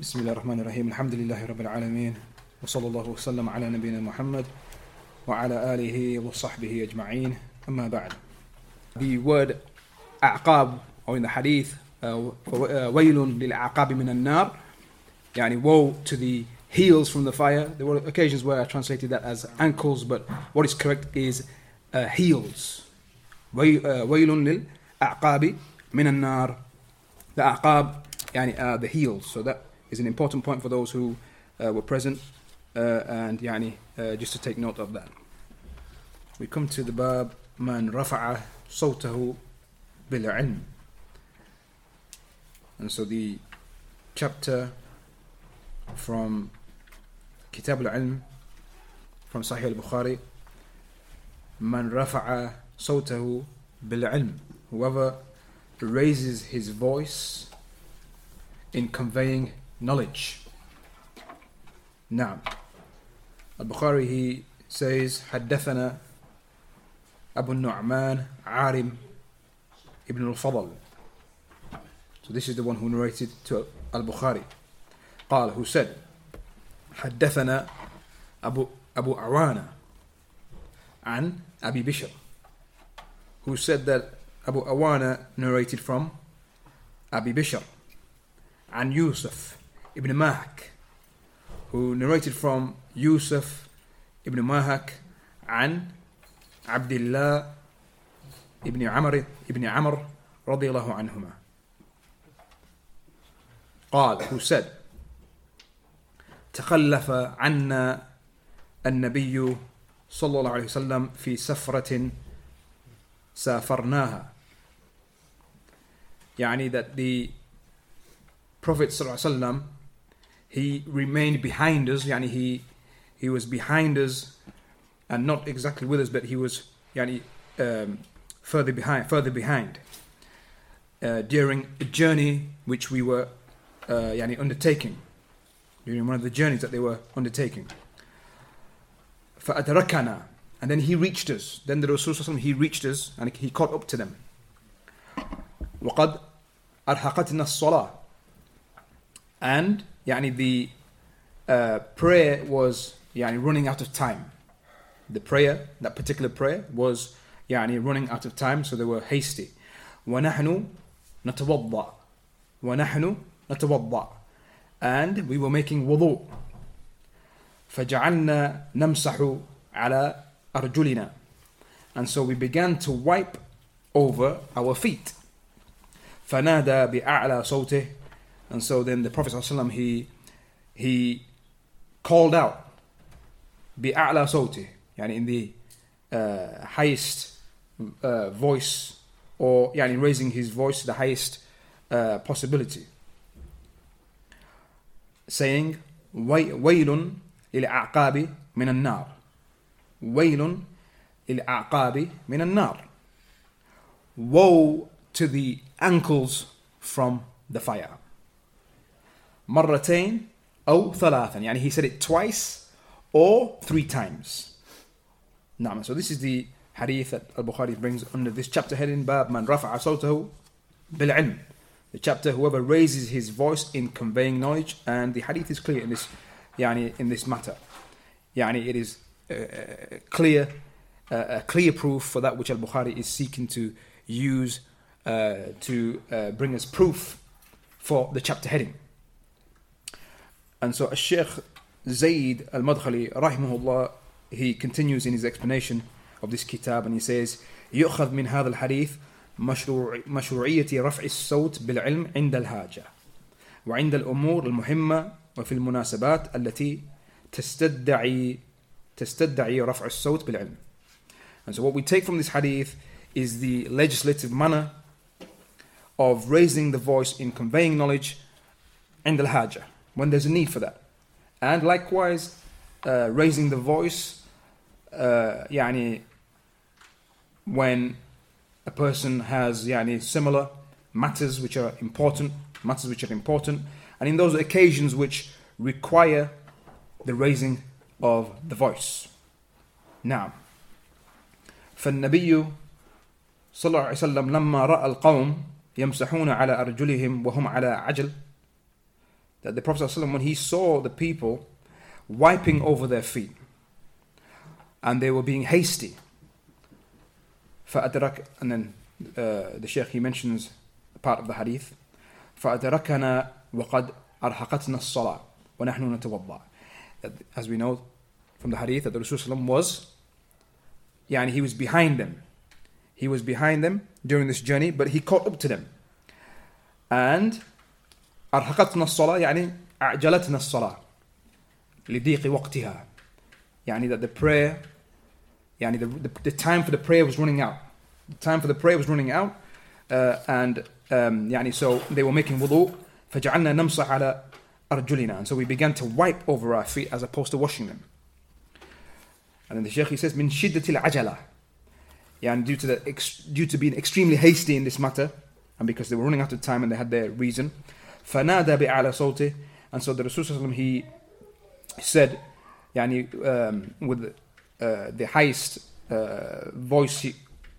بسم الله الرحمن الرحيم الحمد لله رب العالمين وصلى الله وسلم على نبينا محمد وعلى آله وصحبه أجمعين أما بعد The word أعقاب or in the hadith ويل للأعقاب من النار يعني woe to the heels from the fire. There were occasions where I translated that as ankles but what is correct is uh, heels. ويل للأعقاب من النار the أعقاب يعني uh, the heels. So that is an important point for those who uh, were present uh, and يعني uh, just to take note of that. We come to the bab من رفع صوته بالعلم and so the chapter from كتاب العلم from Sahih al-Bukhari من رفع صوته بالعلم whoever raises his voice in conveying knowledge. Now, Al-Bukhari he says حدثنا أبو النعمان عارم ibn al-Fadl. So this is the one who narrated to Al-Bukhari. قال who said حدثنا أبو أبو عوانة عن أبي بشر who said that Abu Awana narrated from Abi Bishr and Yusuf ibn Mahak, who narrated from Yusuf ibn Mahak and Abdullah ibn Amr ibn Amr radiallahu anhuma. قال who said تخلف عنا النبي صلى الله عليه وسلم في سفرة سافرناها يعني that the Prophet ﷺ, he remained behind us, yani he, he was behind us and not exactly with us, but he was yani, um, further behind, further behind uh, during a journey which we were uh, yani undertaking, during one of the journeys that they were undertaking. فأدركنا and then he reached us. Then the Rasul he reached us and he caught up to them. وقد أرهقتنا الصلاة and يعني the uh, prayer was يعني running out of time the prayer that particular prayer was يعني running out of time so they were hasty ونحن نتوضأ ونحن نتوضأ and we were making wudu فجعلنا نمسح على أرجلنا and so we began to wipe over our feet فنادى بأعلى صوته and so then the Prophet ﷺ, he he called out بأعلى صوته يعني in the uh, highest uh, voice or يعني raising his voice to the highest uh, possibility saying ويل للأعقاب من النار ويل للأعقاب من النار woe to the ankles from the fire مرتين أو ثلاثا يعني he said it twice or three times نعم so this is the hadith that Al-Bukhari brings under this chapter heading باب من رفع صوته بالعلم the chapter whoever raises his voice in conveying knowledge and the hadith is clear in this يعني in this matter يعني it is uh, clear uh, a clear proof for that which Al-Bukhari is seeking to use uh, to uh, bring us proof for the chapter heading and so Sheikh Zayd al-Madkhali rahimahullah he continues in his explanation of this kitab and he says يؤخذ من هذا الحديث مشروع مشروعية رفع الصوت بالعلم عند الحاجة وعند الأمور المهمة وفي المناسبات التي تستدعي تستدعي رفع الصوت بالعلم. And so what we take from this hadith is the legislative manner of raising the voice in conveying knowledge عند الحاجة when there's a need for that. And likewise, uh, raising the voice, uh, يعني, when a person has يعني, similar matters which are important, matters which are important, and in those occasions which require the raising of the voice. Now, فالنبي صلى الله عليه وسلم لما رأى القوم يمسحون على أرجلهم وهم على عجل that the Prophet ﷺ, when he saw the people wiping over their feet and they were being hasty, فأدرك, and then uh, the Shaykh he mentions part of the hadith, فأدركنا وقد أرهقتنا الصلاة ونحن نتوضأ. As we know from the hadith that the Rasul was, yani he was behind them. He was behind them during this journey, but he caught up to them. And أرهقتنا الصلاة يعني أعجلتنا الصلاة لضيق وقتها يعني that the prayer يعني the, the, the time for the prayer was running out the time for the prayer was running out uh, and um, يعني so they were making wudu فجعلنا نمسح على أرجلنا and so we began to wipe over our feet as opposed to washing them and then the Shaykh he says من شدة العجلة يعني due to the due to being extremely hasty in this matter and because they were running out of time and they had their reason فنادى بأعلى صوته and so the Rasul he said يعني um, with uh, the highest uh, voice he,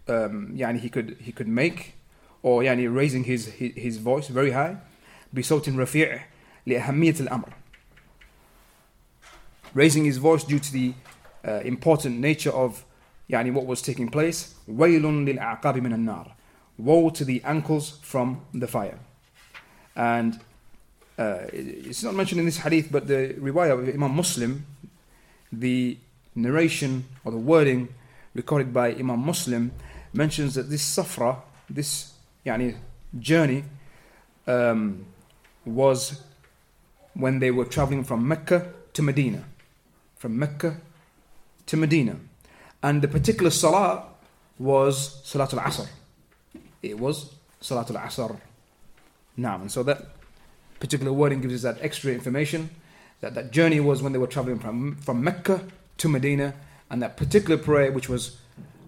um, يعني he could he could make or يعني raising his his, his voice very high بصوت رفيع لأهمية الأمر raising his voice due to the uh, important nature of يعني what was taking place ويل للأعقاب من النار woe to the ankles from the fire and uh, it's not mentioned in this hadith, but the riwayah of Imam Muslim, the narration or the wording recorded by Imam Muslim mentions that this safra, this yani, journey, um, was when they were traveling from Mecca to Medina. From Mecca to Medina. And the particular salah was Salatul Asr. It was Salatul Asr. Now, and so that particular wording gives us that extra information that that journey was when they were traveling from, from Mecca to Medina, and that particular prayer, which was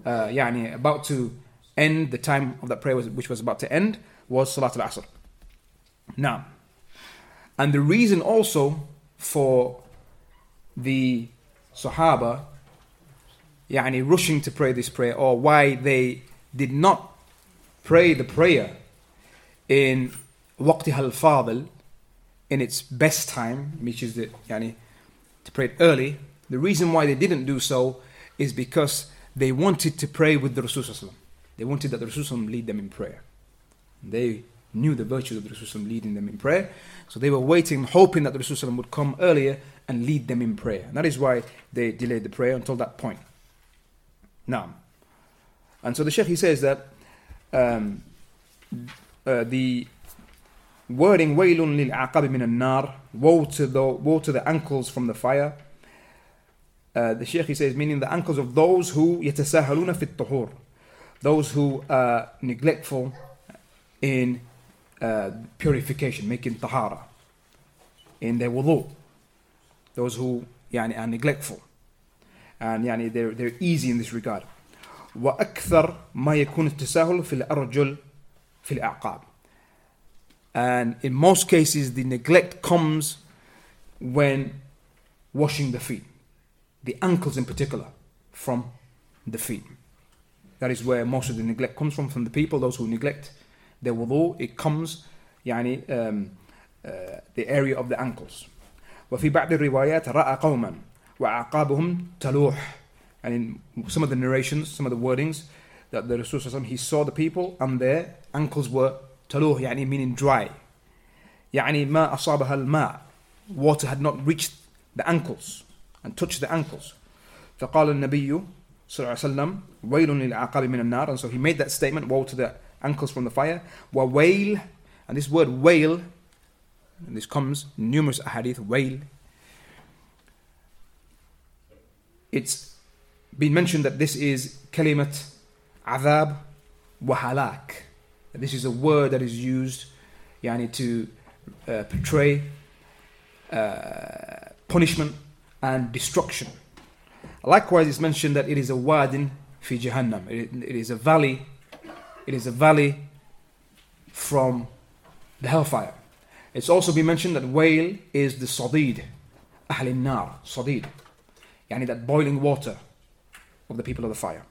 uh, yani, about to end, the time of that prayer, was, which was about to end, was Salat al Asr. Now, and the reason also for the Sahaba yani, rushing to pray this prayer, or why they did not pray the prayer in وقتها الفاضل in its best time, which is the, yani, to pray it early, the reason why they didn't do so is because they wanted to pray with the Rasul. They wanted that the Rasul lead them in prayer. They knew the virtue of the Rasul leading them in prayer. So they were waiting, hoping that the Rasul would come earlier and lead them in prayer. And that is why they delayed the prayer until that point. Now, and so the Sheikh he says that um, uh, the wording وَيْلٌ لِلْعَقَبِ مِنَ النَّارِ woe to the, woe to the ankles from the fire. Uh, the Shaykh he says, meaning the ankles of those who يتساهلون في الطهور, those who are neglectful in uh, purification, making tahara, in their wudu. Those who يعني, are neglectful. And يعني, they're, they're easy in this regard. وأكثر ما يكون التساهل في الأرجل في الأعقاب. And in most cases, the neglect comes when washing the feet, the ankles in particular, from the feet. That is where most of the neglect comes from, from the people, those who neglect their wudu. It comes, يعني, um, uh, the area of the ankles. وفي بعض الروايات رأى قوما وأعقابهم تلوح and in some of the narrations, some of the wordings that the Rasul he saw the people and their ankles were تلوه يعني meaning dry يعني ما أصابها الماء water had not reached the ankles and touched the ankles فقال النبي صلى الله عليه وسلم ويل للعقاب من النار and so he made that statement woe to the ankles from the fire وويل and this word wail and this comes in numerous hadith wail it's been mentioned that this is kalimat adhab wa halak this is a word that is used yani, to uh, portray uh, punishment and destruction. Likewise, it's mentioned that it is a wadin fi Jahannam. It, it is a valley. It is a valley from the hellfire. It's also been mentioned that wail is the sadid, ahl nar, sadid, yani that boiling water of the people of the fire.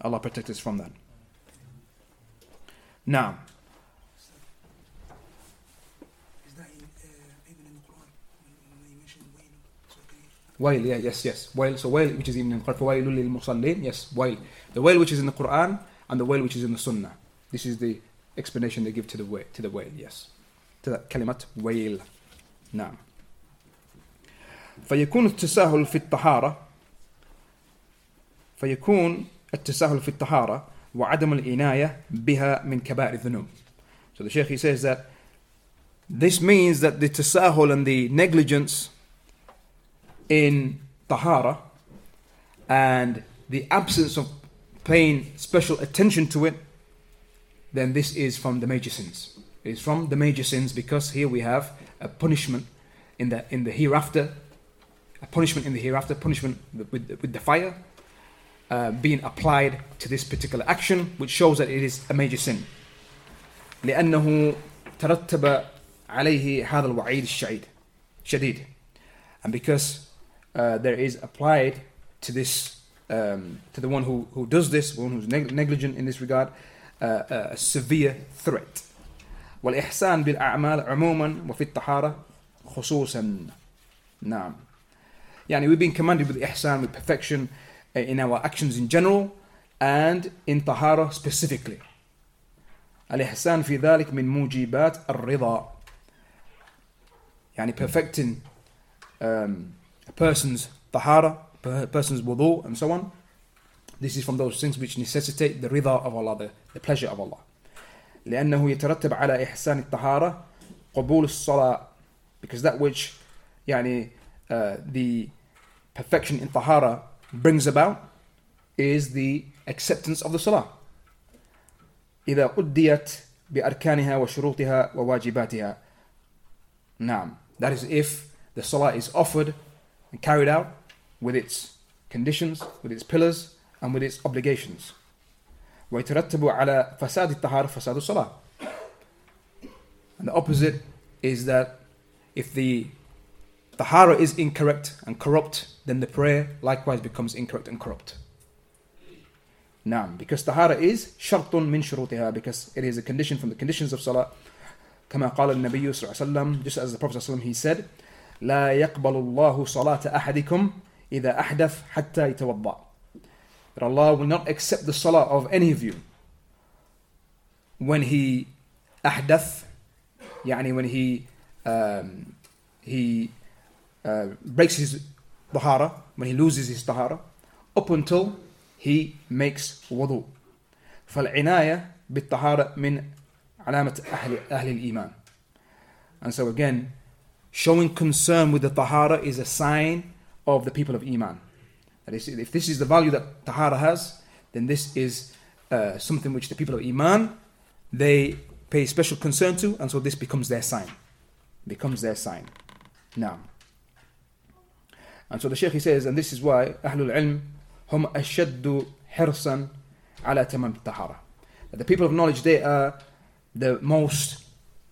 Allah protect us from that. نعم While, yeah, yes, yes. While, so while which is in the Quran, while للمصلين, yes, while. The while which is in the Quran and the while which is in the Sunnah. This is the explanation they give to the way, to the whale, yes. To the كلمة whale. نعم. فيكون التساهل في الطهارة فيكون التساهل في الطهارة وعدم العناية بها من كبائر الذنوب. So the Shaykh he says that this means that the tasahul and the negligence in tahara and the absence of paying special attention to it, then this is from the major sins. It is from the major sins because here we have a punishment in the in the hereafter, a punishment in the hereafter, punishment with, with the fire uh, being applied to this particular action, which shows that it is a major sin. لأنه ترتب عليه هذا الوعيد الشديد شديد and because uh, there is applied to this um, to the one who, who does this one who's neg- negligent in this regard uh, a severe threat والإحسان بالأعمال عموما وفي الطهارة خصوصا نعم يعني we've been commanded with ihsan with perfection uh, in our actions in general and in tahara specifically الإحسان في ذلك من موجبات الرضا يعني perfecting um, a person's tahara, a person's wudu, and so on. This is from those things which necessitate the rida of Allah, the, the pleasure of Allah. لأنه يترتب على إحسان الطهارة قبول الصلاة because that which يعني uh, the perfection in tahara brings about is the acceptance of the salah إذا أديت بأركانها وشروطها وواجباتها نعم that is if the salah is offered and carried out with its conditions, with its pillars, and with its obligations. ويترتب على فساد الطهارة فساد الصلاة. And the opposite is that if the tahara is incorrect and corrupt, then the prayer likewise becomes incorrect and corrupt. Naam, because tahara is shartun min shurutiha, because it is a condition from the conditions of salah. كما قال النبي صلى الله عليه وسلم just as the Prophet صلى الله عليه وسلم he said لا يقبل الله صلاة أحدكم إذا أحدث حتى يتوضأ that Allah will not accept the salah of any of you when he أحدث يعني when he um, he uh, breaks his tahara when he loses his tahara up until he makes wudu فالعناية بالطهارة من علامة أهل, أهل الإيمان and so again showing concern with the tahara is a sign of the people of Iman that is, if this is the value that tahara has then this is uh, something which the people of Iman they pay special concern to and so this becomes their sign becomes their sign now and so the Shaykh he says and this is why أهل العلم هم أشد حرصا على تمام الطهارة that the people of knowledge they are the most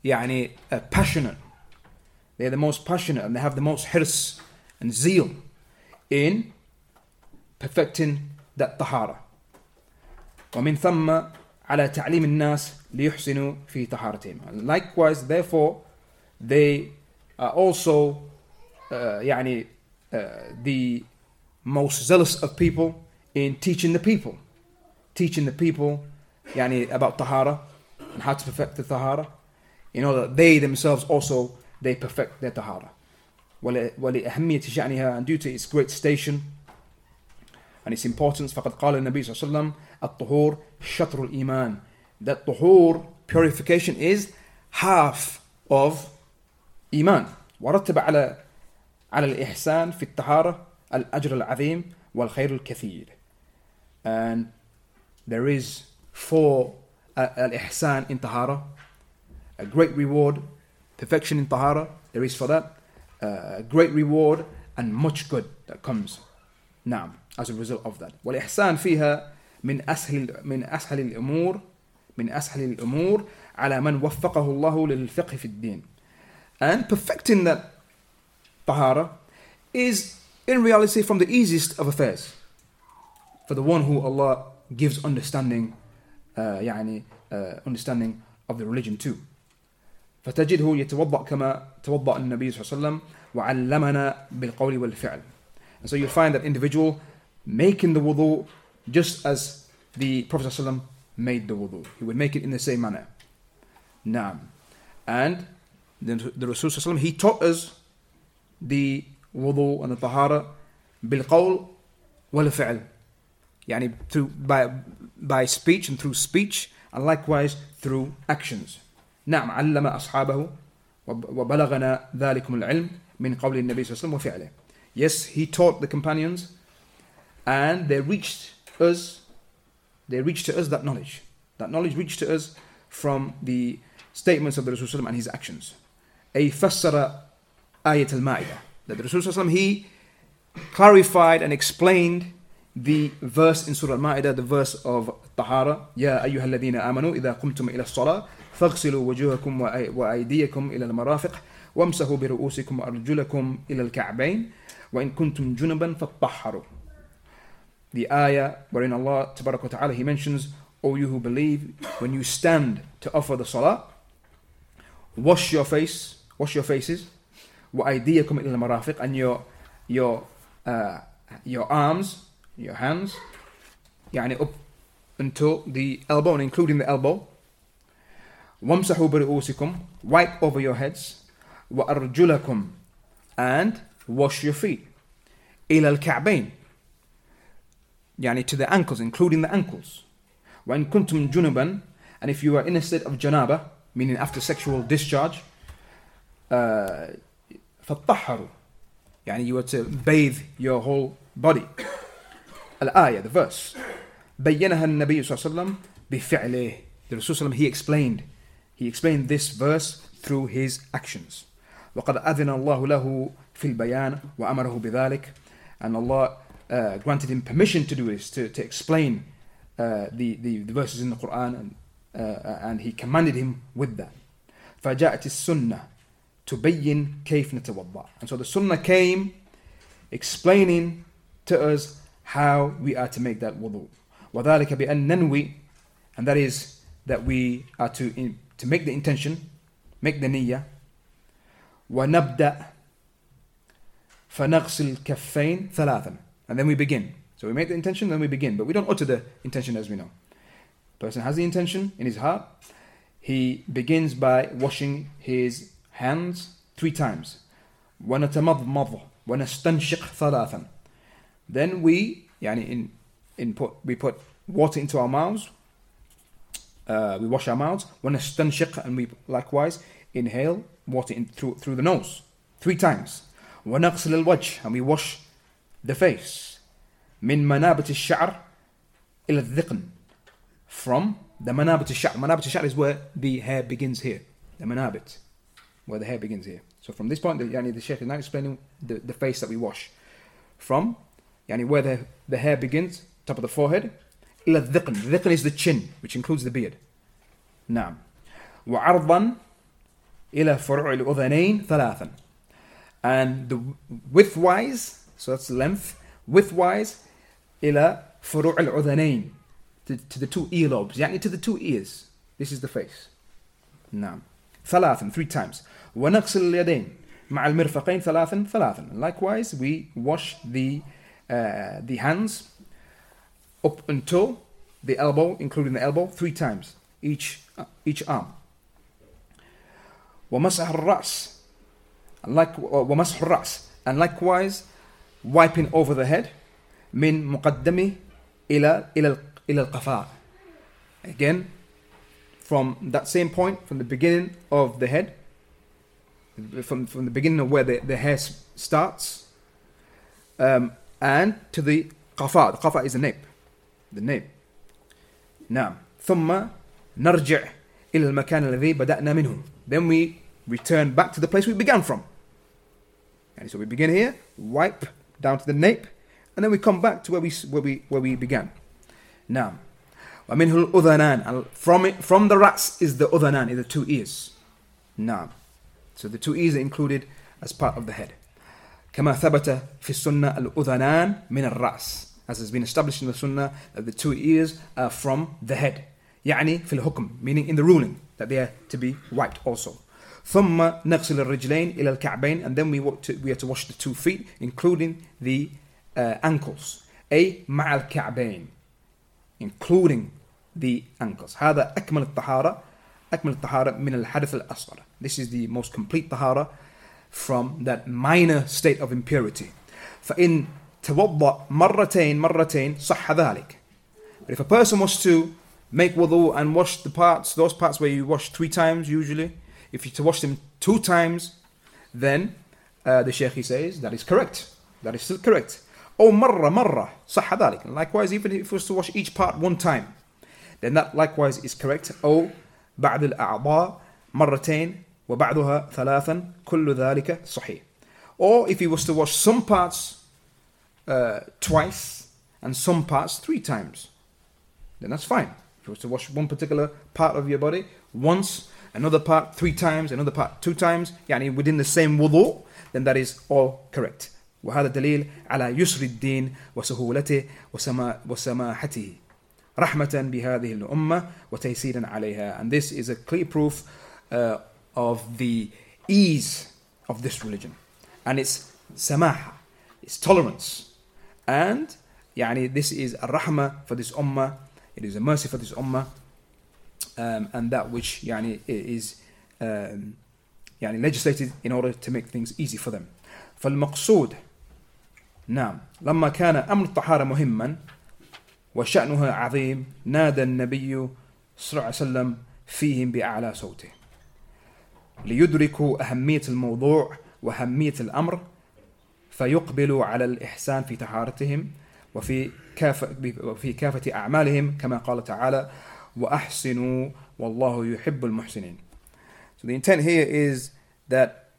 يعني uh, passionate they're the most passionate and they have the most hirs and zeal in perfecting that tahara ومن ثم على تعليم الناس ليحسنوا في طهارتهم and likewise therefore they are also uh, يعني uh, the most zealous of people in teaching the people teaching the people يعني about tahara and how to perfect the tahara in order that they themselves also they perfect their tahara ولأهمية شأنها and due to its great station and its importance فقد قال النبي صلى الله عليه وسلم الطهور شطر الإيمان that طهور purification is half of إيمان ورتب على على الإحسان في الطهارة الأجر العظيم والخير الكثير and there is for uh, al-ihsan in tahara a great reward perfection in tahara there is for that uh, a great reward and much good that comes نعم as a result of that والإحسان فيها من أسهل من أسهل الأمور من أسهل الأمور على من وفقه الله للفقه في الدين and perfecting that tahara is in reality from the easiest of affairs for the one who Allah gives understanding uh, يعني uh, understanding of the religion too فتجده يتوضأ كما توضأ النبي صلى الله عليه وسلم وعلمنا بالقول والفعل And so you'll find that individual making the wudu just as the Prophet ﷺ made the wudu. He would make it in the same manner. Naam. And the, the Rasul ﷺ, he taught us the wudu and the tahara بالقول والفعل يعني through by by speech and through speech and likewise through actions نعم علم أصحابه وبلغنا ذلكم العلم من قول النبي صلى الله عليه وسلم وفعله yes he taught the companions and they reached us they reached to us that knowledge that knowledge reached to us from the statements of the Rasul and his actions أي فسر Ayat al Ma'idah. That the Rasul he clarified and explained the verse in Surah Al Ma'idah, the verse of Tahara. Ya ayyuhalladina amanu idha qumtum ila salah faghsilu wujuhakum wa aydiyakum ila al marafiq wamsahu bi ru'usikum arjulakum ila al ka'bayn wa in kuntum junuban fattaharu. The ayah wherein Allah Ta'ala He mentions, O you who believe, when you stand to offer the salah, wash your face, wash your faces, وأيديكم إلى المرافق and your your uh, your arms, your hands, يعني up until the elbow and including the elbow. وامسحوا برؤوسكم wipe over your heads وأرجلكم and wash your feet إلى الكعبين يعني to the ankles including the ankles وإن كنتم جنبا and if you are in a state of janaba meaning after sexual discharge uh, فطهروا يعني you were to bathe your whole body الآية the verse بينها النبي صلى الله عليه وسلم بفعله the Rasul he explained he explained this verse through his actions وقد أذن الله له في البيان وأمره بذلك and Allah uh, granted him permission to do this to, to explain uh, the, the, the verses in the Quran and, uh, and he commanded him with that فجاءت السنة تبين كيف نتوضأ and so the sunnah came explaining to us how we are to make that wudu وذلك بأن ننوي and that is that we are to, in, to make the intention make the niyyah ونبدأ فنغسل الكفين ثلاثا and then we begin so we make the intention then we begin but we don't utter the intention as we know person has the intention in his heart he begins by washing his hands three times ونتمضمض ونستنشق ثلاثا then we يعني in, in put, we put water into our mouths uh, we wash our mouths ونستنشق and we likewise inhale water in, through, through the nose three times ونغسل الوجه and we wash the face من منابت الشعر إلى الذقن from the منابت الشعر منابت الشعر is where the hair begins here the منابت where the hair begins here. So from this point, the, yani the Sheikh is now explaining the, the face that we wash. From yani where the, the hair begins, top of the forehead, إلى الذقن. The dhikn is the chin, which includes the beard. نعم. وعرضا إلى فروع الأذنين ثلاثا. And the widthwise, so that's length, widthwise إلى فروع الأذنين. To, to the two earlobes, يعني to the two ears. This is the face. نعم. ثلاثا, three times. ونغسل اليدين مع المرفقين ثلاثا ثلاثا. Likewise, we wash the uh, the hands up until the elbow, including the elbow, three times each uh, each arm. ومسح الرأس like ومسح الرأس and likewise wiping over the head من مقدمه إلى إلى إلى القفاء again from that same point from the beginning of the head from, from the beginning of where the, the hair starts um, and to the qafa. The qafa is the nape. The nape. نعم ثم نرجع إلى المكان الذي بدأنا منه. Then we return back to the place we began from. And so we begin here, wipe down to the nape, and then we come back to where we where we where we began. Now, ومنه الأذنان. From, it, from the ra's is the أذنان is the two ears. نعم. So the two ears are included as part of the head. كما ثبت في السنة الأذنان من الرأس. As has been established in the sunnah that the two ears are from the head. يعني في الحكم meaning in the ruling that they are to be wiped also. ثم نغسل الرجلين إلى الكعبين and then we, to, we are to wash the two feet including the uh, ankles. أي مع الكعبين. Including the ankles هذا أكمل الطهارة أكمل الطهارة من الحدث الأصغر this is the most complete طهارة from that minor state of impurity فإن توضأ مرتين مرتين صح ذلك but if a person was to make wudu and wash the parts those parts where you wash three times usually if you to wash them two times then uh, the Shaykh he says that is correct that is still correct أو مرة مرة صح ذلك likewise even if it was to wash each part one time then that likewise is correct أو بعد الأعضاء مرتين وبعدها ثلاثا كل ذلك صحيح or if he was to wash some parts uh, twice and some parts three times then that's fine if you was to wash one particular part of your body once another part three times another part two times يعني within the same wudu then that is all correct وهذا دليل على يسر الدين وسهولته وسما وسماحته رحمة بهذه الأمة وتيسيرا عليها and this is a clear proof uh, of the ease of this religion and its samaha its tolerance and يعني this is a rahmah for this ummah it is a mercy for this ummah um, and that which يعني is um, يعني legislated in order to make things easy for them فالمقصود نعم لما كان أمر الطهارة مهما وشأنها عظيم نادى النبي صلى الله عليه وسلم فيهم بأعلى صوته ليدركوا أهمية الموضوع وأهمية الأمر فيقبلوا على الإحسان في طهارتهم وفي كافة وفي كافة أعمالهم كما قال تعالى وأحسنوا والله يحب المحسنين. So the intent here is that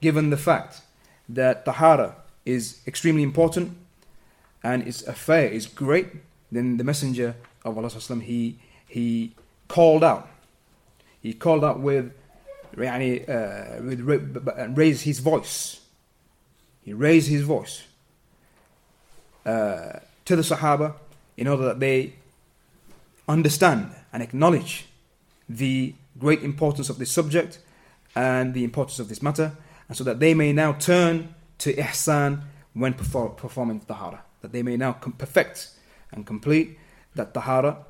given the fact that tahara is extremely important and its affair is great, then the Messenger of Allah he he called out. He called out with يعني, uh, with raised his voice. He raised his voice uh, to the Sahaba in order that they understand and acknowledge the great importance of this subject and the importance of this matter, and so that they may now turn to ihsan when perform, performing tahara, that they may now perfect and complete that tahara,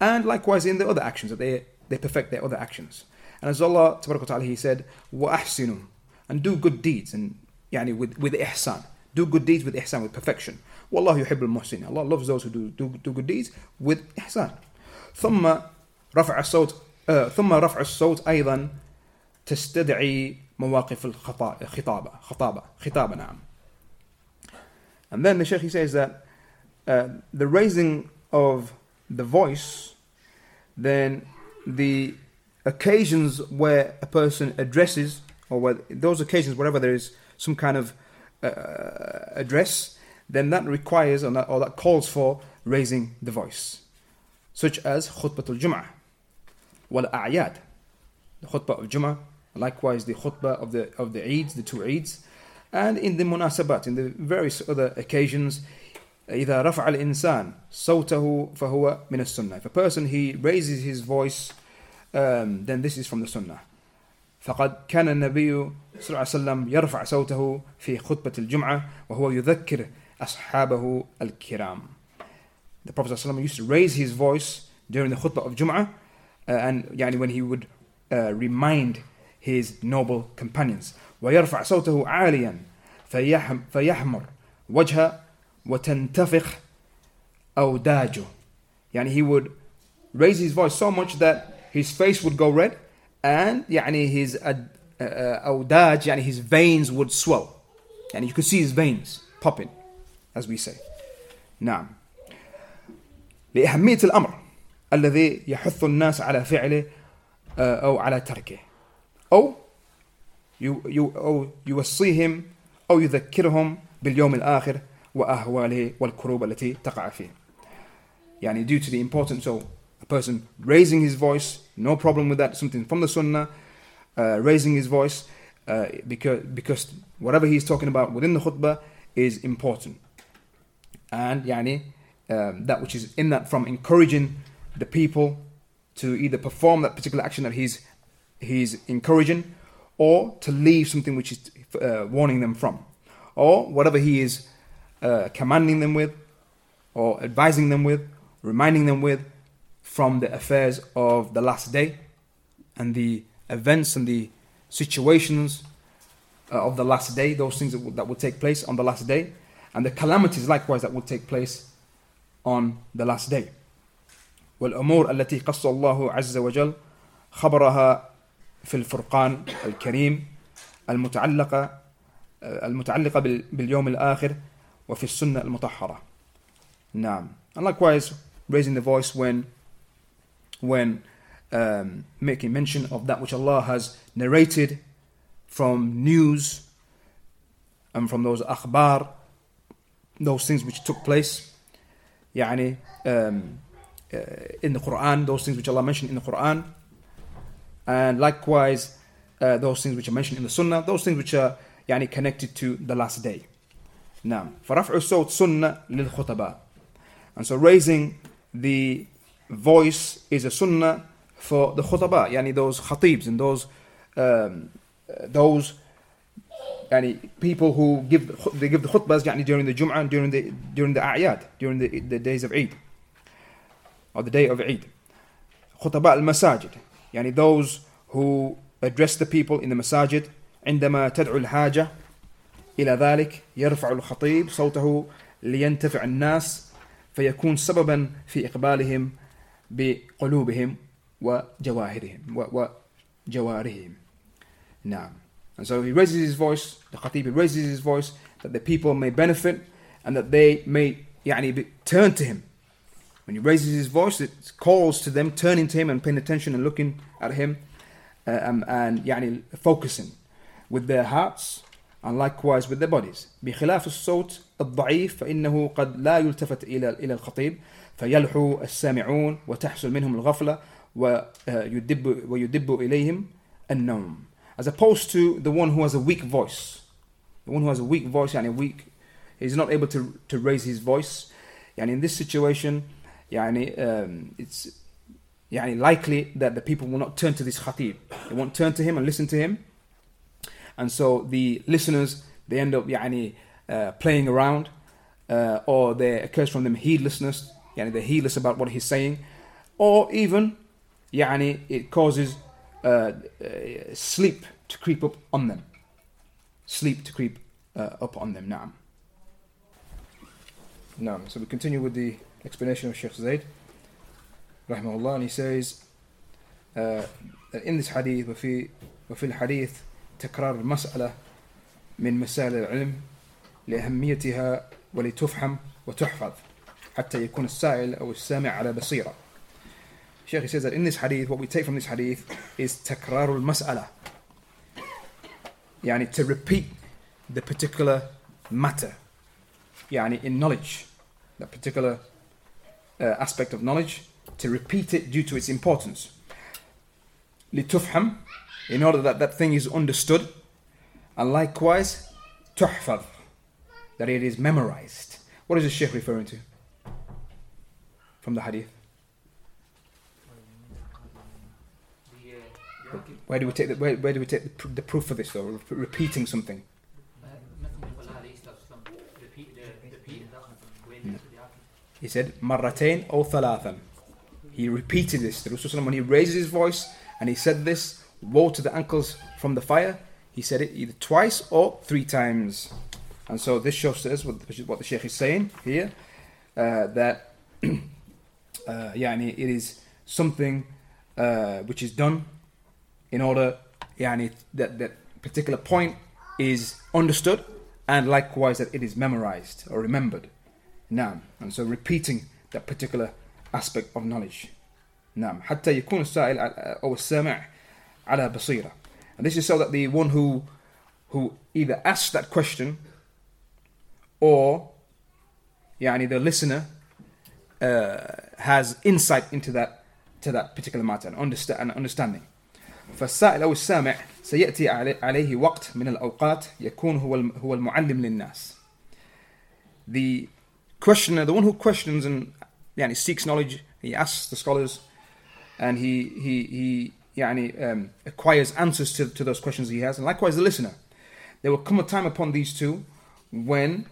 and likewise in the other actions, that they, they perfect their other actions. And as Allah Ta'ala, He said, وَأَحْسِنُوا And do good deeds, and yani with, with ihsan. Do good deeds with ihsan, with perfection. Wallahu yuhibbul muhsin. Allah loves those who do, do, do good deeds with ihsan. ثم رفع الصوت ثم رفع الصوت أيضا تستدعي مواقف الخطابة خطابة خطابة نعم and then the Sheikh he says that uh, the raising of the voice then the occasions where a person addresses or where those occasions wherever there is some kind of uh, address then that requires or that, or that calls for raising the voice such as khutbatul jum'ah wal a'yad the khutbah of jum'ah likewise the khutbah of the of the Eids, the two Eids, and in the munasabat, in the various other occasions. إذا رفع الإنسان صوته فهو من السنة. If a person he raises his voice, um, then this is from the sunnah. فقد كان النبي صلى الله عليه وسلم يرفع صوته في خطبة الجمعة وهو يذكر أصحابه الكرام. The Prophet ﷺ used to raise his voice during the khutbah of Jum'ah uh, and يعني when he would uh, remind his noble companions ويرفع صوته عاليا فيحمر وجهه وتنتفخ أوداجه يعني he would raise his voice so much that his face would go red and يعني his أوداج يعني his veins would swell and you could see his veins popping as we say نعم لأهمية الأمر الذي يحث الناس على فعله أو على تركه أو أو يوصيهم أو يذكرهم باليوم الآخر وأهواله والكروب التي تقع فيه يعني due to the importance of a person raising his voice no problem with that something from the sunnah uh, raising his voice uh, because because whatever he's talking about within the khutbah is important and yani um, that which is in that from encouraging the people to either perform that particular action that he's he's encouraging or to leave something which is uh, warning them from or whatever he is uh, commanding them with, or advising them with, reminding them with from the affairs of the last day and the events and the situations uh, of the last day, those things that will, that will take place on the last day, and the calamities likewise that will take place on the last day. والأمور التي قص الله عز وجل خبرها في الفرقان الكريم المتعلقة المتعلقة باليوم الآخر وفي السنة المطهرة. نعم. And likewise, raising the voice when when um, making mention of that which Allah has narrated from news and from those akhbar, those things which took place, يعني um, uh, in the Quran, those things which Allah mentioned in the Quran, and likewise uh, those things which are mentioned in the Sunnah, those things which are يعني connected to the last day. نعم فرفع الصوت سنة للخطباء and so raising the voice is a sunnah for the khutaba يعني those khatibs and those um, those يعني people who give they give the khutbahs يعني during the Jum'ah and during the during the a'yad during the, the days of Eid or the day of Eid خطباء المساجد يعني those who address the people in the masajid عندما تدعو الحاجة إلى ذلك يرفع الخطيب صوته لينتفع الناس فيكون سببا في إقبالهم بقلوبهم وجواهرهم وجوارهم نعم and so he raises his voice the khatib raises his voice that the people may benefit and that they may يعني be, turn to him when he raises his voice it calls to them turning to him and paying attention and looking at him uh, um, and يعني focusing with their hearts and likewise with their bodies بخلاف الصوت الضعيف فإنه قد لا يلتفت إلى إلى الخطيب فيلحو السامعون وتحصل منهم الغفلة ويدب ويدب إليهم النوم as opposed to the one who has a weak voice the one who has a weak voice يعني weak he's not able to, to raise his voice يعني in this situation يعني um, it's يعني likely that the people will not turn to this khatib they won't turn to him and listen to him and so the listeners they end up يعني uh, playing around uh, or there occurs from them heedlessness يعني they're heedless about what he's saying or even يعني it causes uh, uh, sleep to creep up on them sleep to creep uh, up on them نعم نعم so we continue with the explanation of Sheikh Zayd rahimahullah and he says uh, that in this hadith وفي وفي الحديث تكرار المسألة من مسائل العلم لأهميتها ولتفهم وتحفظ حتى يكون السائل أو السامع على بصيرة Sheikh says that in this hadith, what we take from this hadith is تكرار المسألة يعني to repeat the particular matter يعني in knowledge that particular uh, aspect of knowledge to repeat it due to its importance لتفهم in order that that thing is understood, and likewise, tuhfad, that it is memorized. What is the Sheikh referring to from the hadith? Where do we take the, where, where do we take the, pr- the proof for this though? Re- repeating something. He said, "Marratain or thalathan." He repeated this. The Rasul when he raises his voice and he said this woe to the ankles from the fire. He said it either twice or three times. And so this shows us what, what the Sheikh is saying here, uh, that uh, يعني it is something uh, which is done in order يعني that that particular point is understood and likewise that it is memorized or remembered نعم and so repeating that particular aspect of knowledge نعم حتى يكون السائل أو السامع على بصيرة and this is so that the one who who either asks that question or يعني the listener uh, has insight into that to that particular matter and understand and understanding فالسائل أو السامع سيأتي عليه وقت من الأوقات يكون هو هو المعلم للناس. The questioner, the one who questions and يعني seeks knowledge, he asks the scholars, and he he he يعني um, acquires answers to, to those questions he has, and likewise the listener. There will come a time upon these two when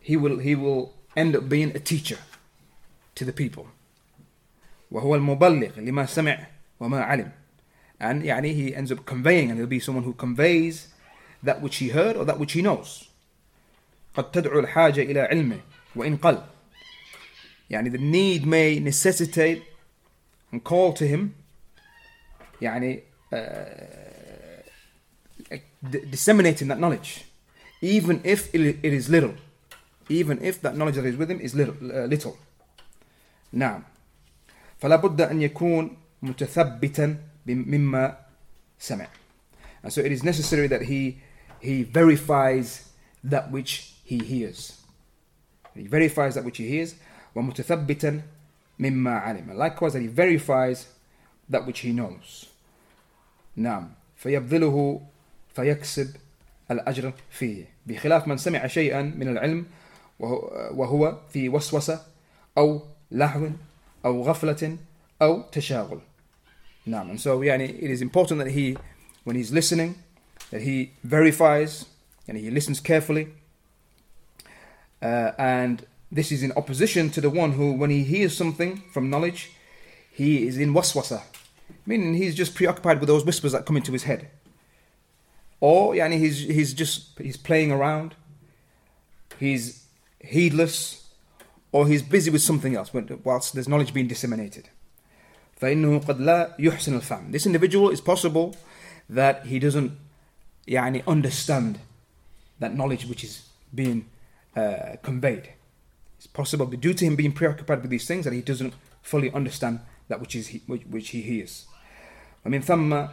he will he will end up being a teacher to the people وهو المبلغ لما سمع وما علم and يعني he ends up conveying and he'll be someone who conveys that which he heard or that which he knows قد تدعو الحاجة إلى علمه وإن قل يعني the need may necessitate and call to him يعني uh, disseminating that knowledge even if it is little even if that knowledge that is with him is little, uh, little. نعم فلا بد أن يكون متثبتا مما سمع and so it is necessary that he he verifies that which he hears he verifies that which he hears ومتثبتا مما علم likewise that he verifies that which he knows نعم فيبذله فيكسب الأجر فيه بخلاف من سمع شيئا من العلم وهو في وسوسة أو لهو أو غفلة أو تشاغل نعم and so يعني it is important that he when he's listening that he verifies and he listens carefully uh, and this is in opposition to the one who when he hears something from knowledge he is in waswasa meaning he's just preoccupied with those whispers that come into his head or yani he's he's just he's playing around he's heedless or he's busy with something else whilst there's knowledge being disseminated فإنه قد لا يحسن الفهم this individual is possible that he doesn't يعني understand that knowledge which is being uh, conveyed it's possible due to him being preoccupied with these things that he doesn't fully understand that which is which, which he hears ومن ثم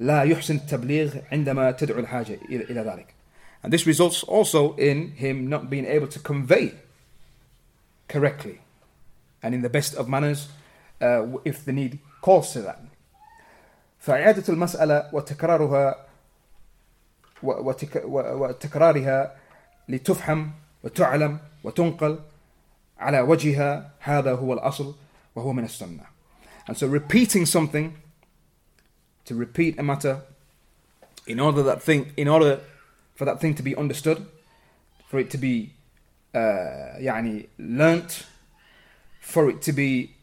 لا يحسن التبليغ عندما تدعو الحاجة إلى ذلك and this results also in him not being able to convey correctly and in the best of manners uh, if the need calls to that. فإعادة المسألة وتكرارها وتكرارها لتفهم وتعلم وتنقل على وجهها هذا هو الأصل وهو من السنة. And so repeating something, to repeat a matter, in order that thing, in order for that thing to be understood, for it to be uh, يعني learnt, for it to be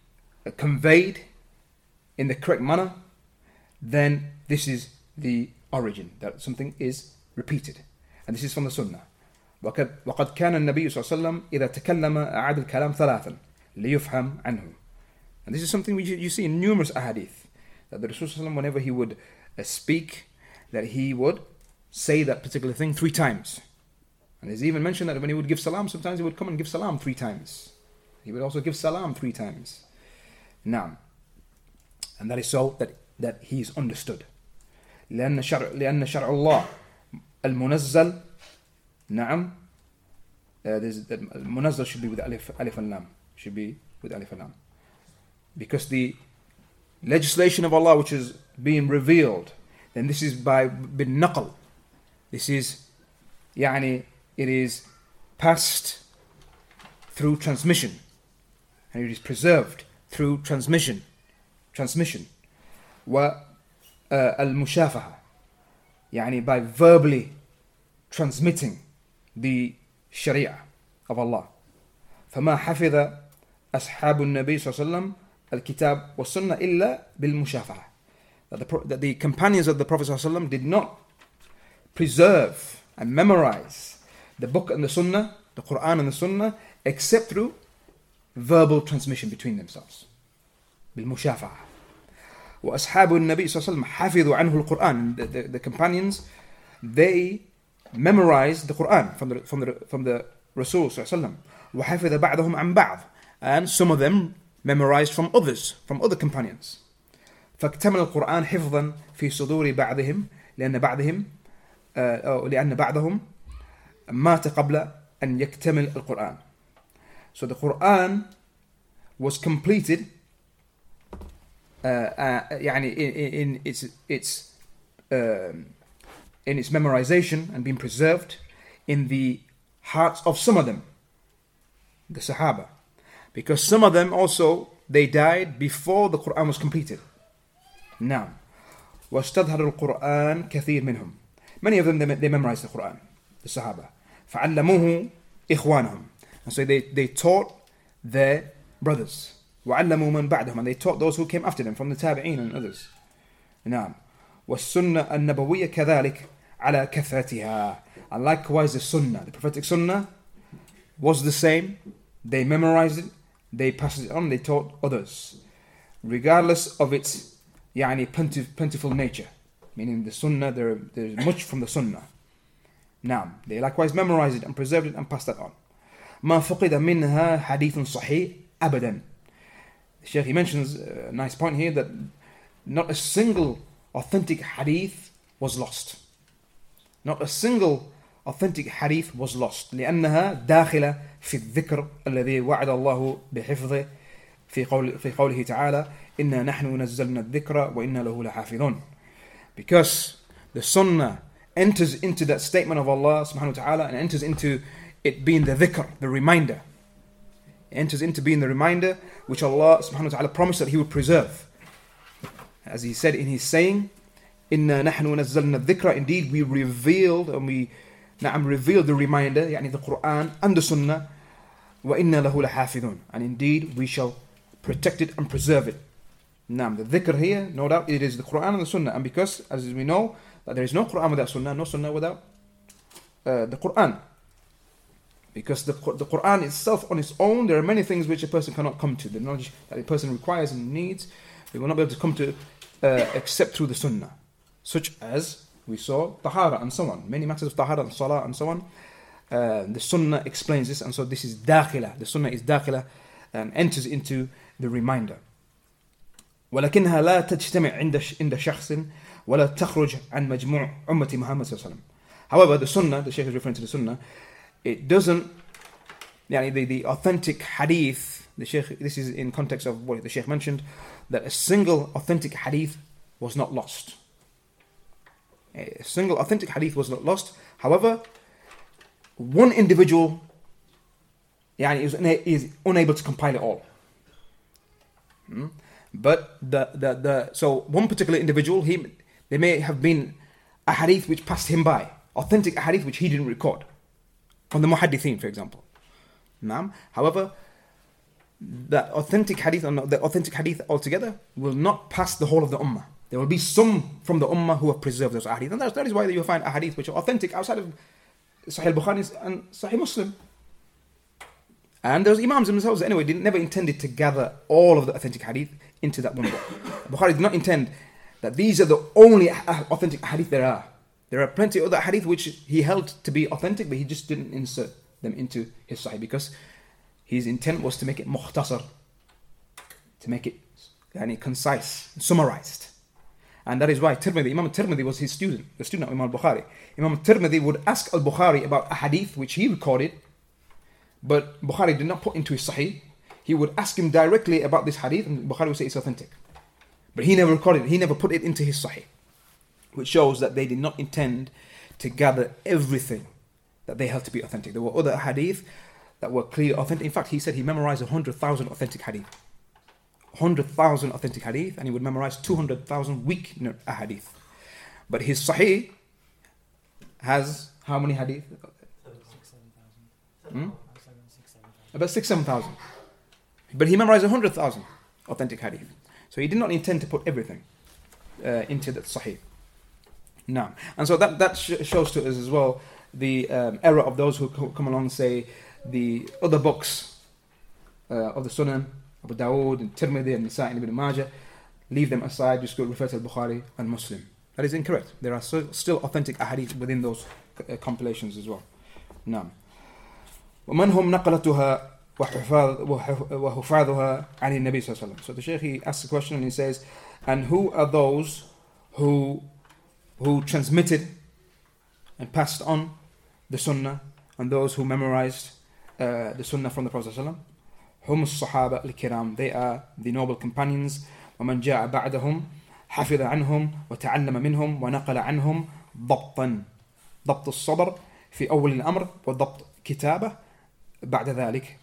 uh, conveyed in the correct manner, then this is the origin that something is repeated, and this is from the Sunnah. وقد, وقد كان النبي صلى الله عليه وسلم إذا تكلم أعاد الكلام ثلاثا ليفهم عنه. And this is something which you see in numerous ahadith that the Rasul whenever he would uh, speak, that he would say that particular thing three times. And it's even mentioned that when he would give salam, sometimes he would come and give salam three times. He would also give salam three times. Now, and that is so that, that he is understood. لأن شرع لأن شرع الله المنزل نعم uh, المنزل should be with alif, alif and lam should be with alif and lam because the legislation of Allah which is being revealed then this is by bin naql this is, يعني, it is passed through transmission, and it is preserved through transmission. Transmission. والمشافهة يعني by verbally transmitting the sharia of Allah فما حفظ أصحاب النبي صلى الله عليه وسلم الكتاب والسنة إلا بالمشافهة that the, that the companions of the Prophet صلى الله عليه وسلم did not preserve and memorize the book and the sunnah, the Quran and the sunnah, except through verbal transmission between themselves. بالمشافعة. وأصحاب النبي صلى الله عليه وسلم حفظوا عنه القرآن. The, the, the companions, they memorized the Quran from the, from the, from the Rasul صلى الله عليه وسلم. وحفظ بعضهم عن بعض. And some of them memorized from others, from other companions. فاكتمل القرآن حفظا في صدور بعضهم لأن بعضهم لأن بعضهم مات قبل أن يكتمل القرآن. So the Quran was completed uh, uh, يعني in, in its its um, in its memorization and being preserved in the hearts of some of them, the Sahaba, because some of them also they died before the Quran was completed. نعم واستظهر القرآن كثير منهم Many of them, they, they memorized the Quran, the Sahaba. فعلموه إخوانهم. And so they, they taught their brothers. وعلموا من بعدهم and they taught those who came after them from the tabi'in and others. نعم. والسنة النبوية كذلك على كثرتها. And likewise the sunnah, the prophetic sunnah was the same. They memorized it, they passed it on, they taught others. Regardless of its يعني plentiful nature. Meaning the sunnah, there, there's much from the sunnah. Now, they likewise memorized it and preserved it and passed that on. ما فقد منها حديث صحيح أبدا. The Shaykh he mentions a nice point here that not a single authentic hadith was lost. Not a single authentic hadith was lost لأنها داخلة في الذكر الذي وعد الله بحفظه في قول في قوله تعالى إنا نحن نزلنا الذكر وإنا له لحافظون because the sunnah enters into that statement of Allah subhanahu wa ta'ala and enters into it being the dhikr, the reminder. It enters into being the reminder which Allah subhanahu wa ta'ala promised that He would preserve. As He said in His saying, Inna nahnu nazzalna dhikra, indeed we revealed and we na'am revealed the reminder, yani the Quran and the Sunnah, inna lahu lahafidun. And indeed we shall protect it and preserve it. Naam, the dhikr here, no doubt it is the Quran and the Sunnah. And because, as we know, that there is no Quran without Sunnah, no Sunnah without uh, the Quran. Because the, the Quran itself on its own, there are many things which a person cannot come to. The knowledge that a person requires and needs, they will not be able to come to uh, except through the Sunnah. Such as we saw Tahara and so on. Many matters of Tahara and Salah and so on. Uh, the Sunnah explains this, and so this is dakhila. The Sunnah is dakhila and enters into the reminder. ولكنها لا تجتمع عند عند شخص ولا تخرج عن مجموع أمة محمد صلى الله عليه وسلم. However, the Sunnah, the Shaykh is referring to the Sunnah, it doesn't, يعني the, the authentic hadith, the Shaykh, this is in context of what the Shaykh mentioned, that a single authentic hadith was not lost. A single authentic hadith was not lost. However, one individual yeah, is, is unable to compile it all. Hmm? But the, the, the so one particular individual, he there may have been a hadith which passed him by, authentic hadith which he didn't record, from the muhaddithin, for example. Naam. However, the authentic hadith, or the authentic hadith altogether, will not pass the whole of the ummah. There will be some from the ummah who have preserved those hadith. And that is why you'll find a hadith which are authentic outside of Sahih Bukhari and Sahih Muslim. And those Imams themselves, anyway, didn't, never intended to gather all of the authentic hadith into that one book. Bukhari did not intend that these are the only ah, ah, authentic hadith there are. There are plenty of other hadith which he held to be authentic, but he just didn't insert them into his Sahih because his intent was to make it muhtasar, to make it yani, concise, summarized. And that is why Tirmidhi, Imam Tirmidhi was his student, the student of Imam Bukhari. Imam Tirmidhi would ask Al Bukhari about a hadith which he recorded but Bukhari did not put into his Sahih. He would ask him directly about this hadith, and Bukhari would say it's authentic. But he never recorded it, he never put it into his Sahih. Which shows that they did not intend to gather everything that they held to be authentic. There were other hadith that were clear authentic. In fact, he said he memorized 100,000 authentic hadith. 100,000 authentic hadith, and he would memorize 200,000 weak hadith. But his Sahih has how many hadith? Hmm? About six, seven thousand. But he memorized a hundred thousand authentic hadith. So he did not intend to put everything uh, into the Sahih. Now, and so that that sh- shows to us as well the um, error of those who co- come along and say the other books uh, of the Sunan, Abu Dawood and Tirmidhi and Nisa'i and Ibn Majah, leave them aside, just go refer to Bukhari and Muslim. That is incorrect. There are so, still authentic ahadith within those uh, compilations as well. Now. ومن هم نقلتها وحفاظها عن النبي صلى الله عليه وسلم. So the Shaykh he asks a question and he says, and who are those who who transmitted and passed on the Sunnah and those who memorized uh, the Sunnah from the Prophet صلى الله عليه وسلم? هم الصحابة الكرام. They are the noble companions. ومن جاء بعدهم حفظ عنهم وتعلم منهم ونقل عنهم ضبطا ضبط الصدر في أول الأمر وضبط كتابة بعد ذلك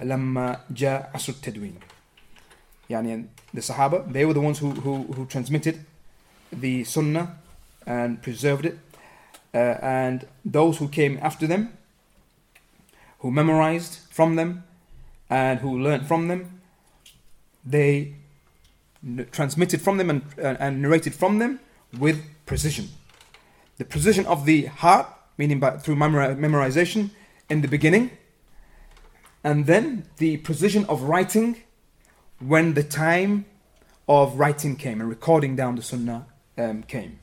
لما جاء عصر التدوين يعني the Sahaba they were the ones who, who, who transmitted the Sunnah and preserved it uh, and those who came after them who memorized from them and who learned from them, they transmitted from them and, uh, and narrated from them with precision. The precision of the heart, meaning by, through memori- memorization in the beginning, and then the precision of writing when the time of writing came and recording down the sunnah um, came.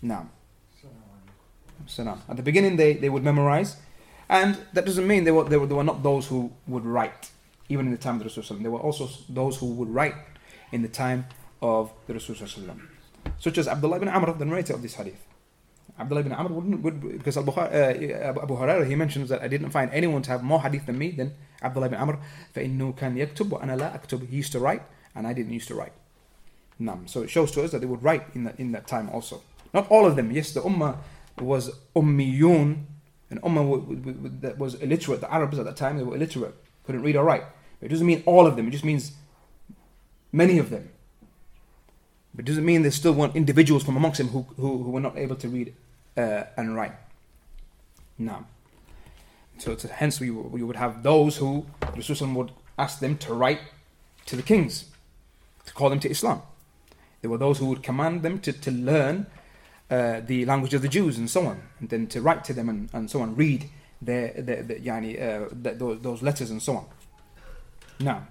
Now, salam. At the beginning, they, they would memorize, and that doesn't mean they were, they, were, they were not those who would write, even in the time of the Rasul. There were also those who would write in the time of the Rasul, such as Abdullah ibn Amr, the narrator of this hadith. Abdullah ibn Amr wouldn't, would, because Abu, uh, Abu Hurairah, he mentions that I didn't find anyone to have more hadith than me than Abdullah ibn Amr. فَإِنُّهُ كَانْ يَكْتُبْ وَأَنَا لَا أَكْتُبْ He used to write, and I didn't used to write. Nam. So it shows to us that they would write in that, in that time also. Not all of them. Yes, the Ummah was Ummiyun, an Ummah that was illiterate. The Arabs at that time, they were illiterate, couldn't read or write. It doesn't mean all of them, it just means many of them. But it doesn't mean there's still one individuals from amongst them who, who, who were not able to read uh, and write. Now, so, hence we, we would have those who Rasulullah would ask them to write to the kings, to call them to Islam. There were those who would command them to, to learn uh, the language of the Jews and so on, and then to write to them and, and so on, read their, their, their, yani, uh, those, those letters and so on. نعم.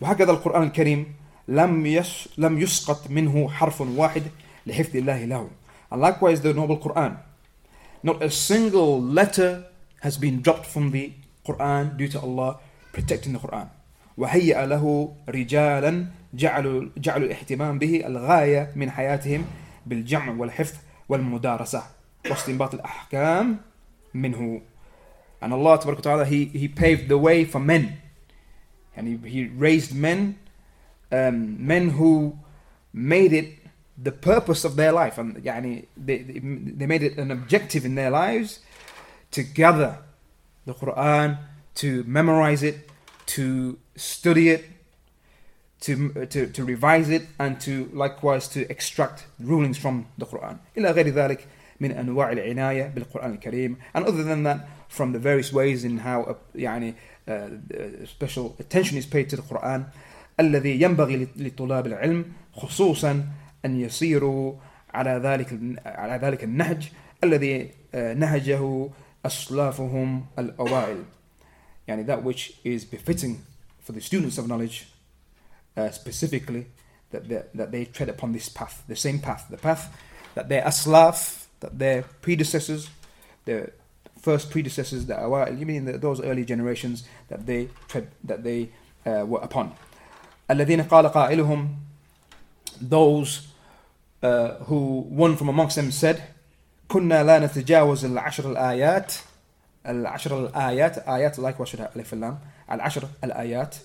وهكذا القرآن الكريم لم يس لم يسقط منه حرف واحد لحفظ الله له. And likewise the noble Quran. Not a single letter has been dropped from the Quran due to Allah protecting the Quran. وهيأ له رجالا جعلوا جعلوا الاهتمام به الغاية من حياتهم بالجمع والحفظ والمدارسة. واستنباط الأحكام منه. And Allah تبارك وتعالى he, he paved the way for men. and he, he raised men um, men who made it the purpose of their life and يعني, they, they made it an objective in their lives to gather the Quran to memorize it to study it to, to, to revise it and to likewise to extract rulings from the Quran إلى غير ذلك من أنواع العناية بالقرآن الكريم and other than that from the various ways in how uh, يعني uh, special attention is paid to the Quran الذي ينبغي لطلاب العلم خصوصا أن يسيروا على ذلك على ذلك النهج الذي نهجه أسلافهم الأوائل يعني that which is befitting for the students of knowledge uh, specifically that they, that they tread upon this path the same path the path that their aslaf that their predecessors their first predecessors that are you mean those early generations that they tread that they uh, were upon الذين قال قائلهم those uh, who one from amongst them said كنا لا نتجاوز العشر الآيات العشر الآيات آيات likewise should have ألف اللام العشر الآيات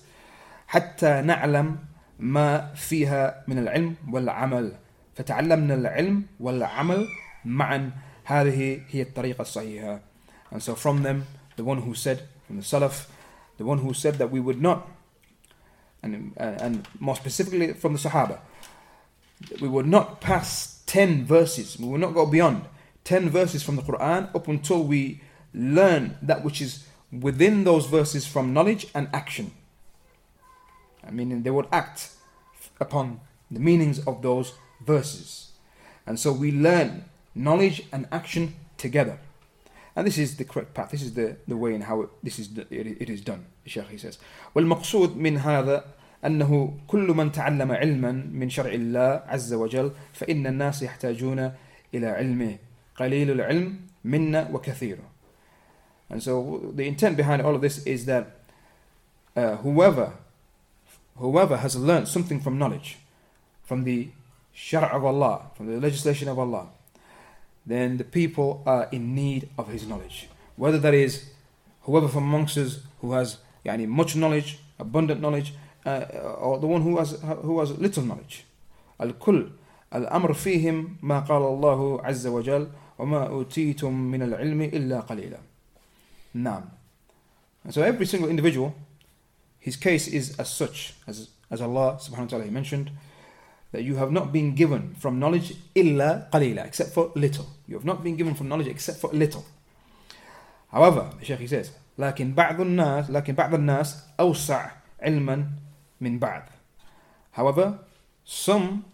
حتى نعلم ما فيها من العلم والعمل فتعلمنا العلم والعمل معا هذه هي الطريقة الصحيحة and so from them the one who said from the Salaf the one who said that we would not and, and more specifically from the Sahaba we would not pass 10 verses we would not go beyond 10 verses from the Quran up until we learn that which is within those verses from knowledge and action I mean, they would act upon the meanings of those verses. And so we learn knowledge and action together. And this is the correct path. This is the, the way in how it, this is it, it is done. The Shaykh he says. والمقصود من هذا أنه كل من تعلم علما من شرع الله عز وجل فإن الناس يحتاجون إلى علمه قليل العلم منا وكثير. And so the intent behind all of this is that uh, whoever whoever has learned something from knowledge, from the shara of Allah, from the legislation of Allah, then the people are in need of his knowledge. Whether that is whoever from amongst us who has yani, much knowledge, abundant knowledge, uh, or the one who has who has little knowledge. الكل الأمر فيهم ما قال الله عز وجل وما أوتيتم من العلم إلا قليلا. نعم. And so every single individual his case is as such, as, as Allah subhanahu wa ta'ala mentioned, that you have not been given from knowledge illa qalila, except for little. You have not been given from knowledge except for little. However, the Shaykh he says, لكن بعض الناس لكن بعض الناس أوسع علما من بعض However, some,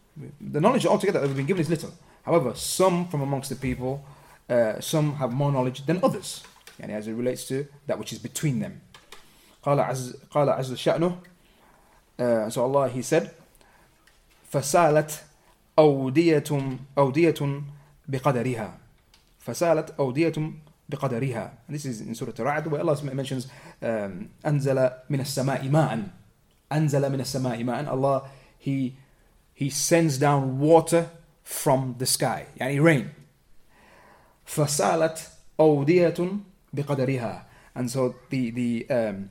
the knowledge altogether that we've been given is little. However, some from amongst the people, uh, some have more knowledge than others. يعني as it relates to that which is between them. قال عز قال عز شأنه uh, so Allah he said فسالت أودية أودية بقدرها فسالت أودية بقدرها and this is in Surah Al-Ra'd where Allah mentions um, أنزل من السماء ماء أنزل من السماء ماء Allah he he sends down water from the sky يعني rain فسالت أودية بقدرها and so the the um,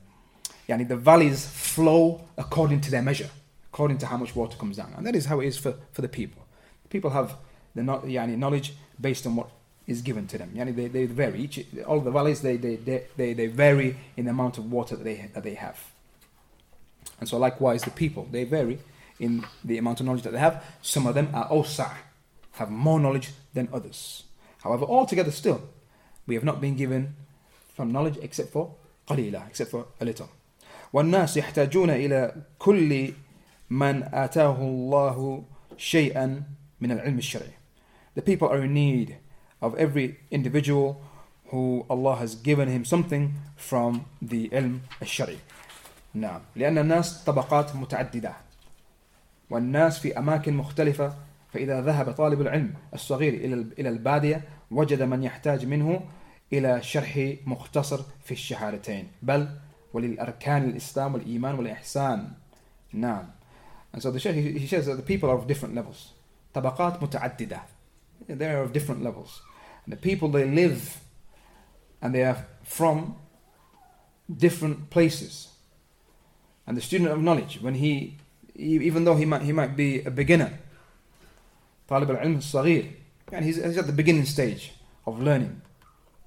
يعني the valleys flow according to their measure according to how much water comes down and that is how it is for, for the people people have the يعني knowledge based on what is given to them يعني they, they vary each all the valleys they, they, they, they vary in the amount of water that they, that they have and so likewise the people they vary in the amount of knowledge that they have some of them are awsa' have more knowledge than others however altogether still we have not been given from knowledge except for قليلة except for a little والناس يحتاجون إلى كل من آتاه الله شيئا من العلم الشرعي. The people are in need of every individual who Allah has given him something from the ilm الشرعي نعم. لأن الناس طبقات متعددة. والناس في أماكن مختلفة فإذا ذهب طالب العلم الصغير إلى البادية وجد من يحتاج منه إلى شرح مختصر في الشهادتين. بل وللأركان الإسلام والإيمان والإحسان. نعم. And so the Shaykh, he says that the people are of different levels. Tabaqat muta'addida. They are of different levels. And the people, they live and they are from different places. And the student of knowledge, when he, even though he might, he might be a beginner, Talib al-ilm al-saghir, and he's, he's at the beginning stage of learning.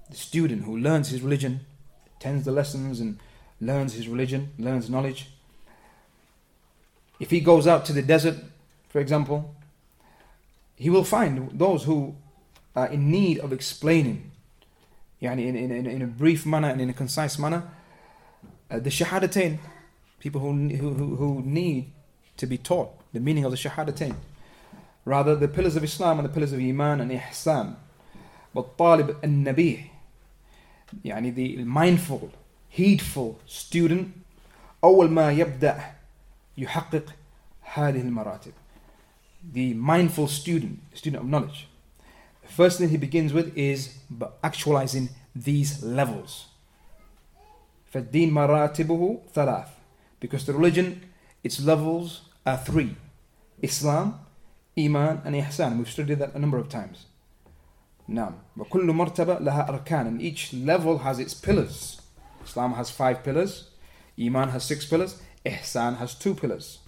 The student who learns his religion, attends the lessons and learns his religion, learns knowledge, If he goes out to the desert, for example, he will find those who are in need of explaining, yani in, in, in a brief manner and in a concise manner, uh, the shahadatain, people who, who, who need to be taught the meaning of the shahadatain. Rather, the pillars of Islam and the pillars of Iman and Ihsan. But Talib and Nabih, يعني the mindful heedful student أول ما يبدأ يحقق هذه المراتب the mindful student student of knowledge the first thing he begins with is actualizing these levels فالدين مراتبه ثلاث because the religion its levels are three Islam Iman and Ihsan we've studied that a number of times نعم وكل مرتبة لها أركان and each level has its pillars Islam has five pillars Iman has six pillars Ihsan has two pillars.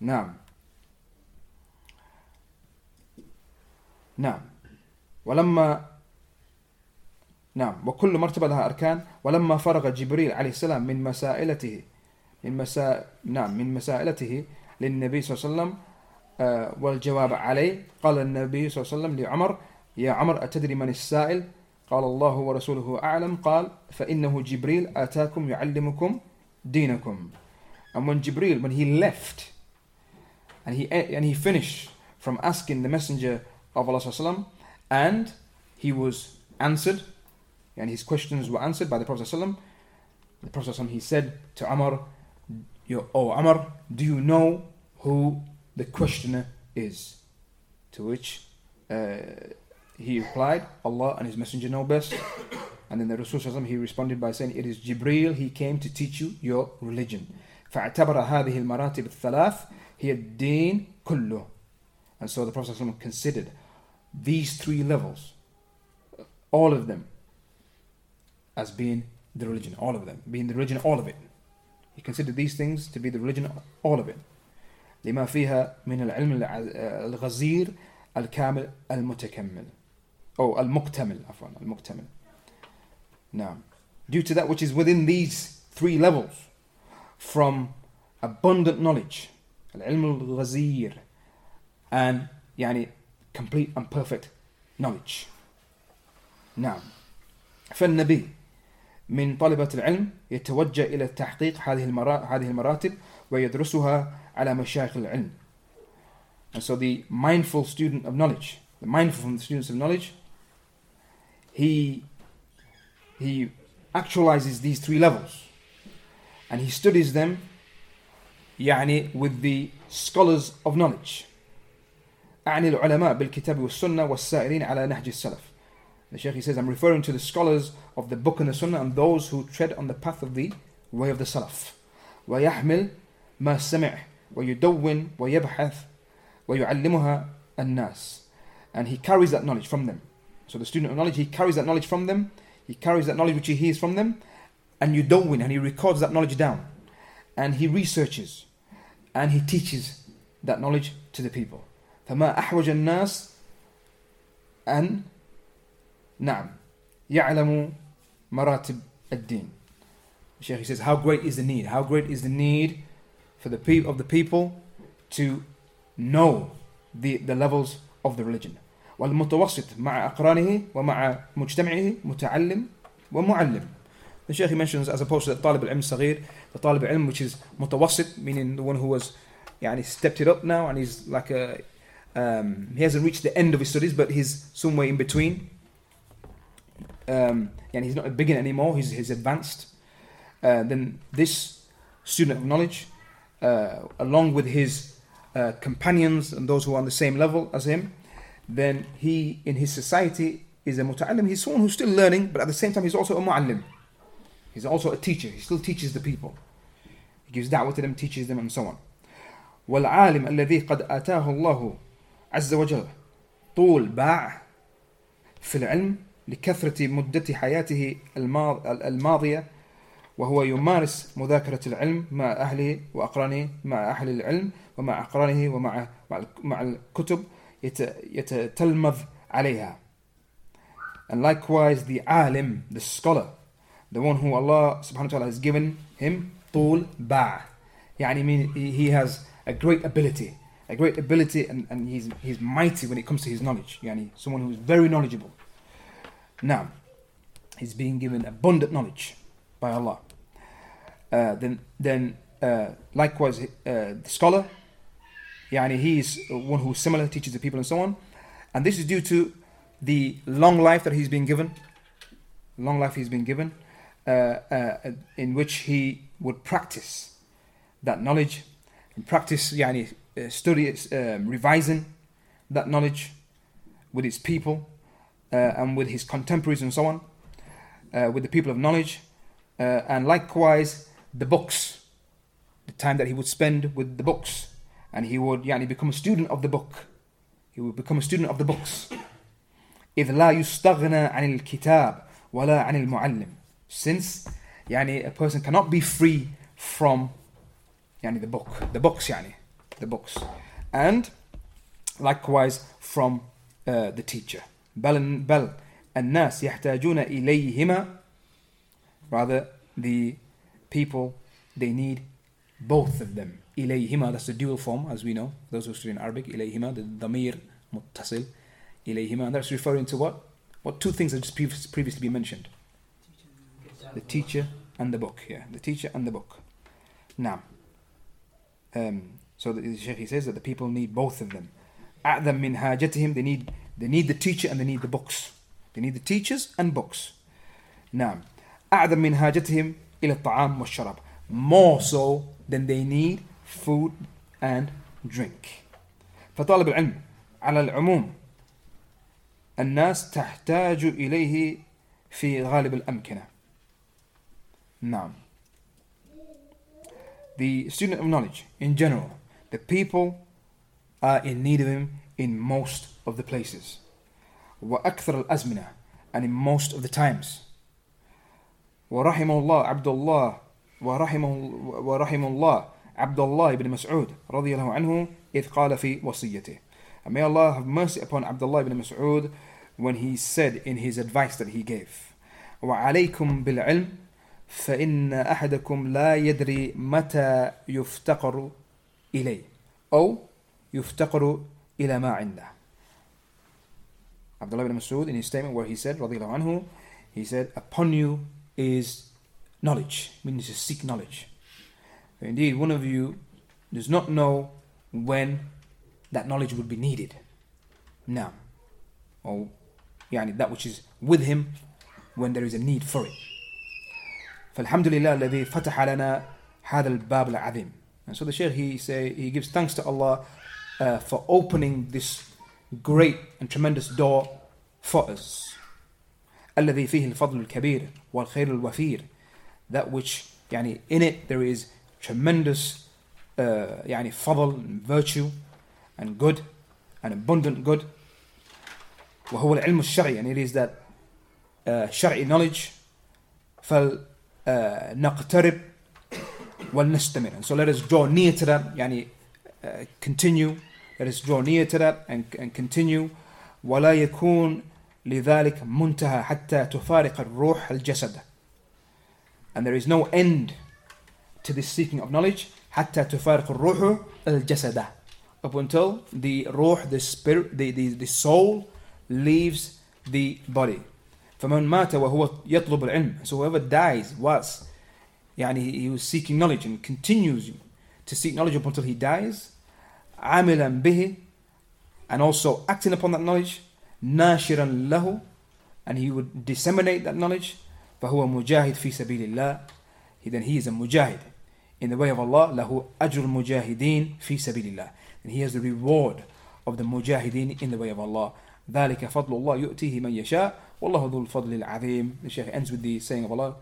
نعم نعم ولما نعم وكل مرتبة لها أركان ولما فرغ جبريل عليه السلام من مسائلته من مسا نعم من مسائلته للنبي صلى الله عليه وسلم والجواب عليه قال النبي صلى الله عليه وسلم لعمر يا عمر أتدري من السائل قال الله ورسوله أعلم قال فإنه جبريل آتاكم يعلمكم دينكم and when Jibril when he left and he and he finished from asking the messenger of Allah وسلم, and he was answered and his questions were answered by the Prophet وسلم. the Prophet وسلم, he said to Umar O oh, Umar do you know who the questioner is to which uh, he replied, Allah and His Messenger know best. And then the Rasul he responded by saying, It is Jibreel, he came to teach you your religion. فاعتبر هذه المراتب الثلاث هي الدين كله. And so the Prophet considered these three levels, all of them, as being the religion, all of them, being the religion, all of it. He considered these things to be the religion, all of it. لما فيها من العلم الغزير الكامل المتكمل. Oh, al-muktamil, afwan, al-muktamil. Now, due to that which is within these three levels, from abundant knowledge, al-ilm al-ghazir, and yani, complete and perfect knowledge. Now, فالنبي من طلبة العلم يتوجه إلى تحقيق هذه هذه المراتب ويدرسها على مشايخ العلم. And so the mindful student of knowledge, the mindful from the students of knowledge, he he actualizes these three levels and he studies them يعني with the scholars of knowledge أعني العلماء بالكتاب والسنة والسائرين على نهج السلف The Shaykh he says, I'm referring to the scholars of the book and the sunnah and those who tread on the path of the way of the salaf. ويحمل ما سمع ويدون ويبحث ويعلمها الناس. And he carries that knowledge from them. So the student of knowledge, he carries that knowledge from them, he carries that knowledge which he hears from them, and you don't win, and he records that knowledge down. And he researches, and he teaches that knowledge to the people. فما أحوج الناس أن نعم يعلم مراتب الدين Sheikh he says how great is the need how great is the need for the people of the people to know the, the levels of the religion والمتوسط مع أقرانه ومع مجتمعه متعلم ومعلم The Sheikh he mentions as opposed to the طالب العلم الصغير the طالب العلم which is متوسط meaning the one who was يعني stepped it up now and he's like a um, he hasn't reached the end of his studies but he's somewhere in between um, and he's not a beginner anymore, he's, he's advanced, uh, then this student of knowledge, uh, along with his uh, companions and those who are on the same level as him, then he in his society is a muta'allim. He's someone who's still learning, but at the same time he's also a mu'allim. He's also a teacher. He still teaches the people. He gives da'wah to them, teaches them, and so on. والعالم الذي قد آتاه الله عز وجل طول باع في العلم لكثرة مدة حياته الماضية وهو يمارس مذاكرة العلم مع أهله وأقرانه مع أهل العلم ومع أقرانه ومع مع الكتب يتتلمذ عليها. And likewise the alim, the scholar, the one who Allah subhanahu wa ta'ala has given him طول باع. يعني mean he has a great ability, a great ability and, and he's, he's mighty when it comes to his knowledge. يعني someone who is very knowledgeable. Now, he's being given abundant knowledge by Allah. Uh, then, then uh, likewise, uh, the scholar, yani he is one who is similar, teaches the people and so on. And this is due to the long life that he's been given, long life he's been given, uh, uh, in which he would practice that knowledge and practice, yani, uh, study, um, revising that knowledge with his people uh, and with his contemporaries and so on, uh, with the people of knowledge, uh, and likewise the books, the time that he would spend with the books, and he would yani, become a student of the book. He would become a student of the books. إذ لا يستغنى عن الكتاب ولا عن المعلم since يعني a person cannot be free from يعني the book the books يعني the books and likewise from uh, the teacher بل بل الناس يحتاجون إليهما rather the people they need both of them إليهما that's the dual form as we know those who study in Arabic إليهما the ضمير متصل إليهما and that's referring to what what two things have just previously been mentioned the teacher and the book yeah the teacher and the book now um, so the, the Sheikh he says that the people need both of them أعظم من حاجتهم they need they need the teacher and they need the books. They need the teachers and books. نعم. أعظم من حاجتهم إلى الطعام والشراب. More so than they need food and drink. فطالب العلم على العموم الناس تحتاج إليه في غالب الأمكنة. نعم. The student of knowledge in general, the people are in need of him in most of the places وأكثر الأزمنة and in most of the times ورحم الله عبد الله ورحمه ورحم الله عبد الله بن مسعود رضي الله عنه إذ قال في وصيته and may Allah have mercy upon Abdullah ibn Mas'ud when he said in his advice that he gave وعليكم بالعلم فإن أحدكم لا يدري متى يفتقر إليه أو يفتقر إلى ما عنده Abdullah ibn Mas'ud in his statement where he said, anhu, he said, upon you is knowledge. Need to seek knowledge. Indeed, one of you does not know when that knowledge would be needed. Now, or يعني that which is with him when there is a need for it. فالحمد لله الذي فتح لنا هذا الباب العظيم. And so the Shaykh he say he gives thanks to Allah uh, for opening this great and tremendous door for us. الذي فيه الفضل الكبير والخير الوفير. That which يعني in it there is tremendous uh, يعني فضل and virtue and good and abundant good. وهو العلم الشرعي and it is that uh, شرعي knowledge فلنقترب ولنستمر and so let us draw near to that يعني uh, continue let us draw near to that and, and continue ولا يكون لذلك منتهى حتى تفارق الروح الجسد and there is no end to this seeking of knowledge حتى تفارق الروح الجسد up until the ruh the spirit the, the, the soul leaves the body فمن مات وهو يطلب العلم so whoever dies was يعني he was seeking knowledge and continues to seek knowledge up until he dies عاملا به and also acting upon that knowledge ناشرا له and he would disseminate that knowledge فهو مجاهد في سبيل الله he then he is a mujahid in the way of Allah له أجر المجاهدين في سبيل الله and he has the reward of the mujahideen in the way of Allah ذلك فضل الله يؤتيه من يشاء والله ذو الفضل العظيم the Shaykh ends with the saying of Allah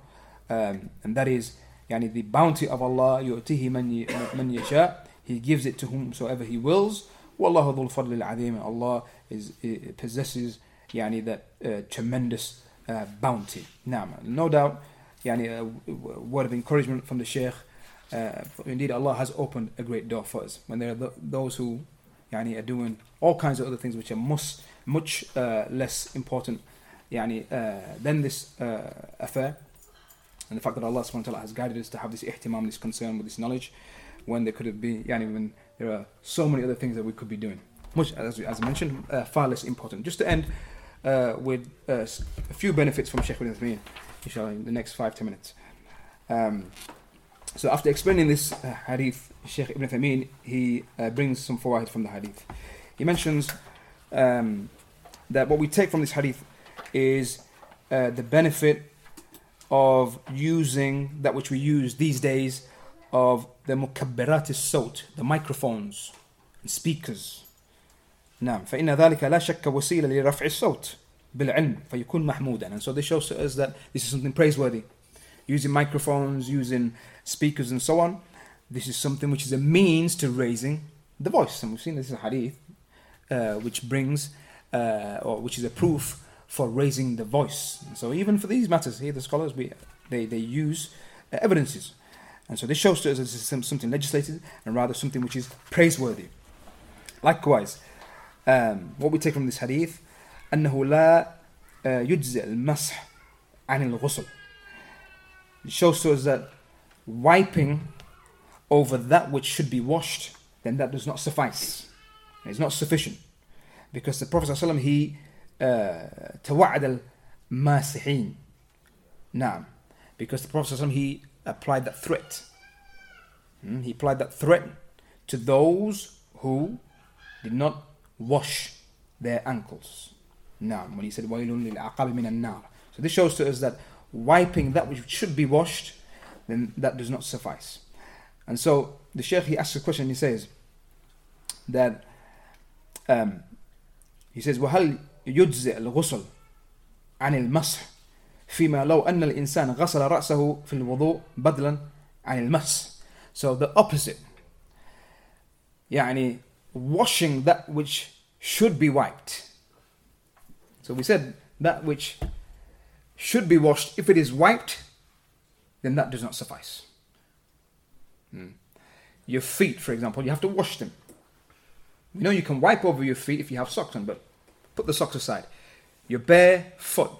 um, and that is يعني the bounty of Allah يؤتيه من من يشاء he gives it to whomsoever he wills والله ذو الفضل العظيم Allah is possesses يعني that uh, tremendous uh, bounty نعم no doubt يعني a word of encouragement from the Shaykh Uh, indeed, Allah has opened a great door for us. When there are those who yani, are doing all kinds of other things which are much, much uh, less important yani, uh, than this uh, affair, and the fact that Allah subhanahu has guided us to have this ihtimam, this concern with this knowledge, when there could have been, yani, when there are so many other things that we could be doing. Much, as, as I mentioned, uh, far less important. Just to end uh, with a few benefits from Sheikh Ibn Uthaymeen, inshallah, in the next five, ten minutes. Um, so after explaining this uh, hadith, Sheikh Ibn Taymiyyah, he uh, brings some fawaid from the hadith. He mentions um, that what we take from this hadith is uh, the benefit of using that which we use these days of the mukabbirat sawt, the microphones and speakers. نعم فإن ذلك لا شك وسيلة لرفع الصوت بالعلم فيكون محمودا and so this shows to us that this is something praiseworthy using microphones using speakers and so on this is something which is a means to raising the voice and we've seen this in hadith uh, which brings uh, or which is a proof for raising the voice and so even for these matters here the scholars we, they, they use uh, evidences and so this shows to us that this is something legislated and rather something which is praiseworthy likewise um, what we take from this hadith أنه لا يجزئ المسح عن الغسل it shows to us that wiping over that which should be washed, then that does not suffice. It's not sufficient. Because the Prophet ﷺ, he توعد الماسحين نعم because the Prophet ﷺ, he applied that threat hmm? he applied that threat to those who did not wash their ankles نعم when he said وَيْلٌ لِلْعَقَابِ مِنَ النَّارِ so this shows to us that wiping that which should be washed, then that does not suffice. And so the Sheikh he asks a question. He says that um, he says وهل يجزئ الغسل عن المسح فيما لو أن الإنسان غسل رأسه في الوضوء بدلا عن المسح. So the opposite. يعني washing that which should be wiped. So we said that which should be washed. If it is wiped, then that does not suffice. Hmm. Your feet, for example, you have to wash them. You know, you can wipe over your feet if you have socks on, but put the socks aside. Your bare foot,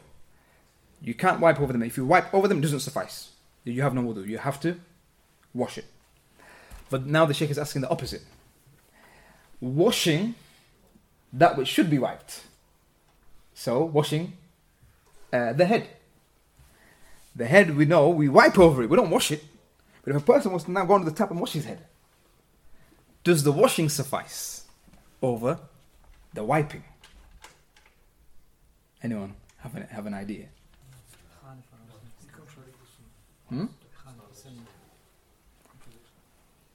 you can't wipe over them. If you wipe over them, it doesn't suffice. You have no wudu. You have to wash it. But now the Sheikh is asking the opposite. Washing that which should be wiped. So, washing uh, the head. The head, we know, we wipe over it, we don't wash it. But if a person wants to now go under the tap and wash his head, does the washing suffice over the wiping? Anyone have an, have an idea? Hmm?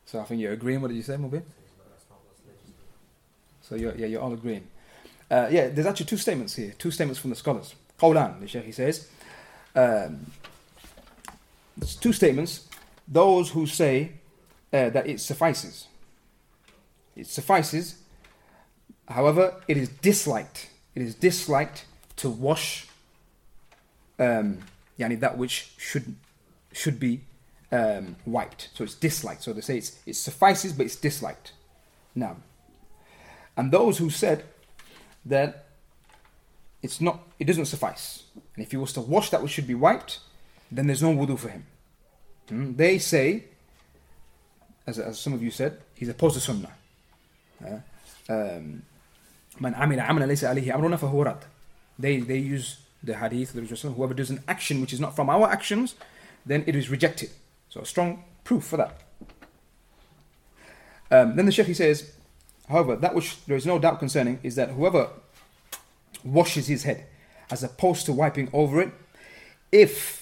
So I think you're agreeing. What did you say, Mubin? So you're, yeah, you're all agreeing. Uh, yeah, there's actually two statements here. Two statements from the scholars. Qawlan, the Sheikh he says. Um, there's two statements. Those who say uh, that it suffices. It suffices. However, it is disliked. It is disliked to wash um, yani that which should should be um, wiped. So it's disliked. So they say it's, it suffices, but it's disliked. Now, and those who said that it's not, it doesn't suffice. And if he was to wash that which should be wiped, then there's no wudu for him. Hmm? They say, as, as some of you said, he's opposed to sunnah. Um, Man amila amalan laysa alayhi amruna fahuwa They they use the hadith the whoever does an action which is not from our actions, then it is rejected. So a strong proof for that. Um, then the Sheikh he says, however, that which there is no doubt concerning is that whoever washes his head as opposed to wiping over it, if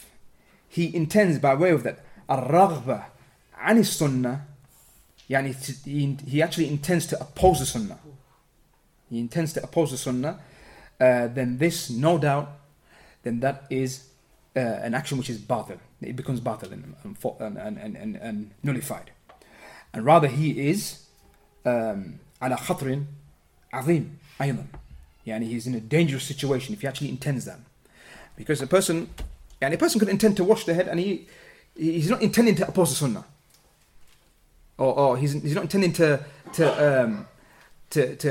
he intends by way of that الرغبة عن السنة يعني he actually intends to oppose the sunnah he intends to oppose the sunnah uh, then this no doubt then that is uh, an action which is batil it becomes batil and, and, and, and, and nullified and rather he is um, على خطر عظيم أيضا يعني he's in a dangerous situation if he actually intends that because a person and a person could intend to wash the head and he he's not intending to oppose the sunnah or, or he's, he's not intending to to um, to, to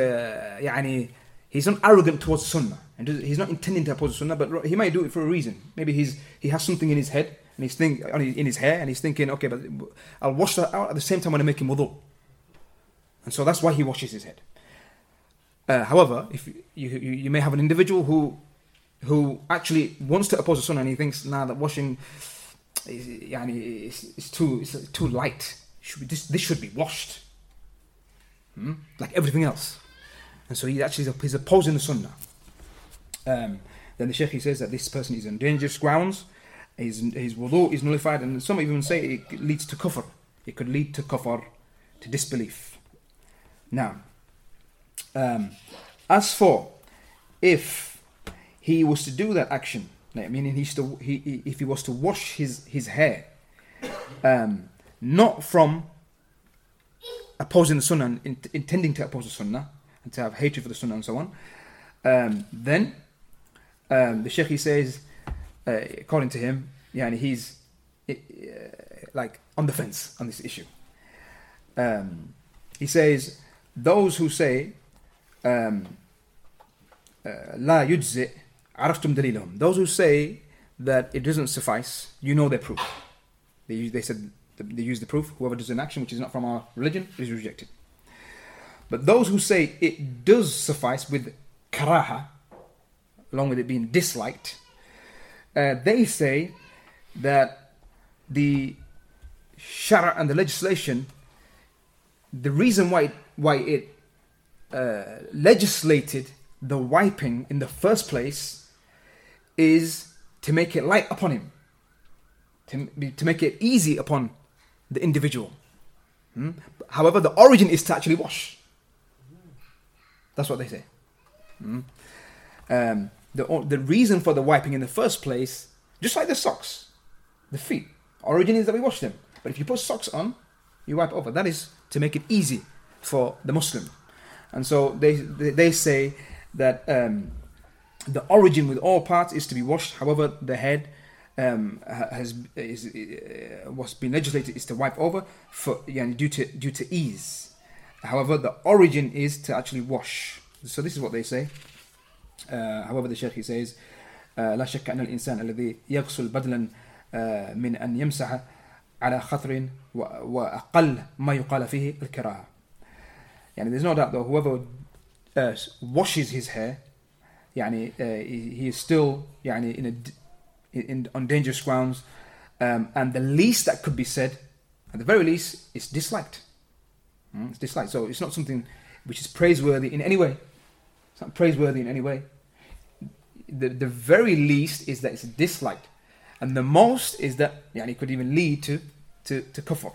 يعني he's not arrogant towards sunnah and he's not intending to oppose the sunnah but he might do it for a reason maybe he's he has something in his head and he's think in his hair and he's thinking okay but I'll wash that out at the same time when I'm making wudu and so that's why he washes his head uh, however if you, you, you may have an individual who who actually wants to oppose the sunnah and he thinks now nah, that washing is, yani, it's, it's too it's too light. Should this, this should be washed. Hmm? like everything else. And so he actually he's opposing the sunnah. Um, then the sheikh he says that this person is on dangerous grounds. His, his wudu is nullified. And some even say it leads to kufr. It could lead to kufr to disbelief. Now um, as for if he was to do that action meaning he's to, he, he, if he was to wash his, his hair um, not from opposing the sunnah and in, intending to oppose the sunnah and to have hatred for the sunnah and so on um, then um, the sheikh he says uh, according to him yeah he's uh, like on the fence on this issue um, he says those who say um, uh, لا يجزئ عرفتم دليلهم those who say that it doesn't suffice you know their proof they, they said they use the proof whoever does an action which is not from our religion is rejected but those who say it does suffice with karaha along with it being disliked uh, they say that the shara and the legislation the reason why why it uh, legislated the wiping in the first place is to make it light upon him, to, to make it easy upon the individual. Hmm? However, the origin is to actually wash. That's what they say. Hmm? Um, the, the reason for the wiping in the first place, just like the socks, the feet, origin is that we wash them. But if you put socks on, you wipe over. That is to make it easy for the Muslim. And so they, they, say that um, the origin with all parts is to be washed. However, the head um, has is, uh, what's been legislated is to wipe over for yeah, due to due to ease. However, the origin is to actually wash. So this is what they say. Uh, however, the Sheikh says, لا شك أن الإنسان الذي يغسل بدلا من أن يمسح على خطر وأقل ما يقال فيه الكراهة. يعني there's no doubt though whoever uh, washes his hair يعني uh, he, he is still يعني in a in, in, on dangerous grounds, um, and the least that could be said, at the very least, is disliked. Mm, it's disliked. So it's not something which is praiseworthy in any way. It's not praiseworthy in any way. The, the very least is that it's disliked. And the most is that yani, it could even lead to, to, to kufr.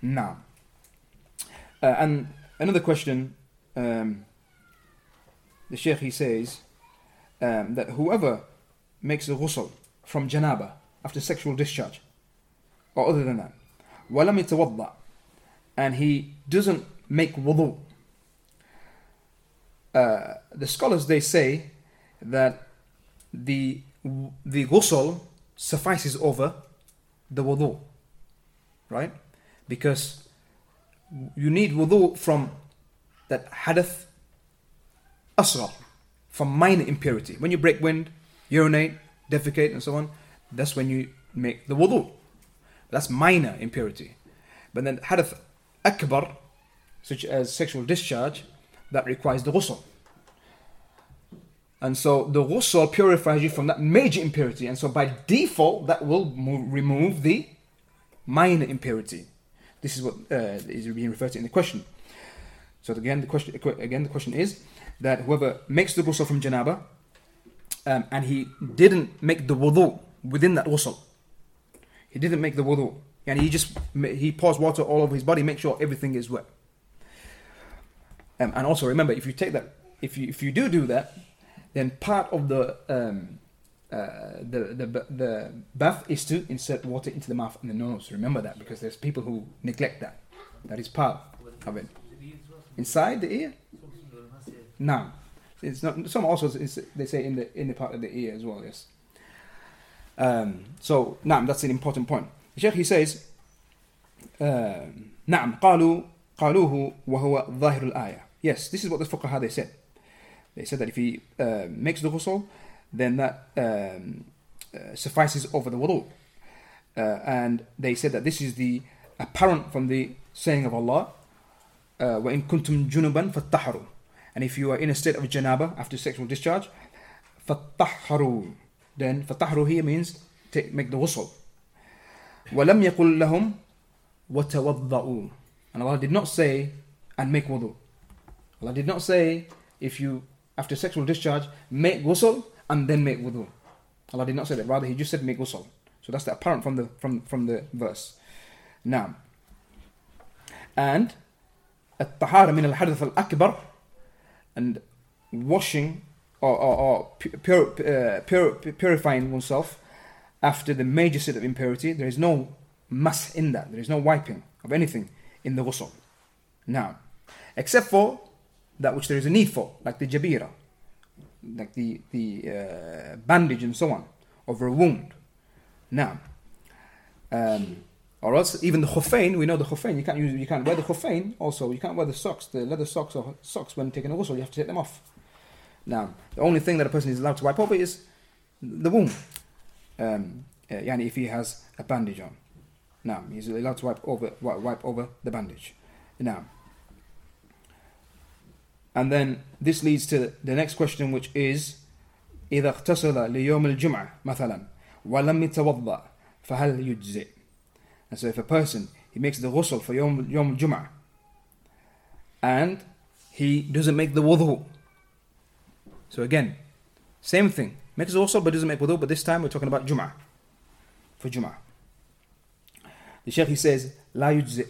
Now, uh, and another question, um, the Sheikh he says um, that whoever makes the ghusl from janaba after sexual discharge or other than that ولم يتوضأ and he doesn't make wudu uh, the scholars they say that the the ghusl suffices over the wudu right? Because you need wudu from that hadath asghar, from minor impurity. When you break wind, urinate, defecate, and so on, that's when you make the wudu. That's minor impurity. But then hadath akbar, such as sexual discharge, that requires the ghusl. And so the ghusl purifies you from that major impurity. And so by default, that will move, remove the minor impurity. This is what uh, is being referred to in the question. So again, the question again the question is that whoever makes the ghusl from janaba um, and he didn't make the wudu within that ghusl, he didn't make the wudu, and he just he pours water all over his body, make sure everything is wet. Um, and also remember, if you take that, if you if you do do that, then part of the um, uh, the, the the bath is to insert water into the mouth and the nose. Remember that because there's people who neglect that. That is part of it. Inside the ear. Now, it's not. Some also they say in the in the part of the ear as well. Yes. Um, so, now that's an important point. The Sheikh he says, نعم قالوا قالوه وهو ظاهر الآية. Yes, this is what the fuqaha they said. They said that if he uh, makes the ghusl, then that um, uh, suffices over the wudu. Uh, and they said that this is the apparent from the saying of Allah, وَإِن كُنْتُمْ جُنُبًا فَاتَّحَرُوا And if you are in a state of janaba after sexual discharge, فَاتَّحَرُوا Then فَاتَّحَرُوا here means take, make the ghusl. وَلَمْ يَقُلْ لَهُمْ وَتَوَضَّؤُوا And Allah did not say, and make wudu. Allah did not say, if you, after sexual discharge, make ghusl and then make wudu. Allah did not say that. Rather, He just said make ghusl. So that's the apparent from the from from the verse. Now, and الطهارة من الحدث الأكبر and washing or, or, or pure, uh, pure, purifying oneself after the major state of impurity, there is no mass in that. There is no wiping of anything in the ghusl. Now, except for that which there is a need for, like the jabira, like the, the uh, bandage and so on, over a wound. Now, um, or else, even the khuffayn, we know the khuffayn. You can't use, you can't wear the khuffayn. Also, you can't wear the socks, the leather socks or socks when taking a ghusl. You have to take them off. Now, the only thing that a person is allowed to wipe over is the womb. Um, eh, yani if he has a bandage on. Now, he's allowed to wipe over, wipe over the bandage. Now, and then this leads to the next question, which is, إذا اغتسل ليوم الجمعة مثلا ولم يتوضأ فهل يجزئ؟ And so if a person, he makes the ghusl for Yom, Yom Jum'ah and he doesn't make the wudu. So again, same thing. Makes ghusl but doesn't make wudu, but this time we're talking about Jum'ah. For Jum'ah. The Shaykh he says, La yujzi.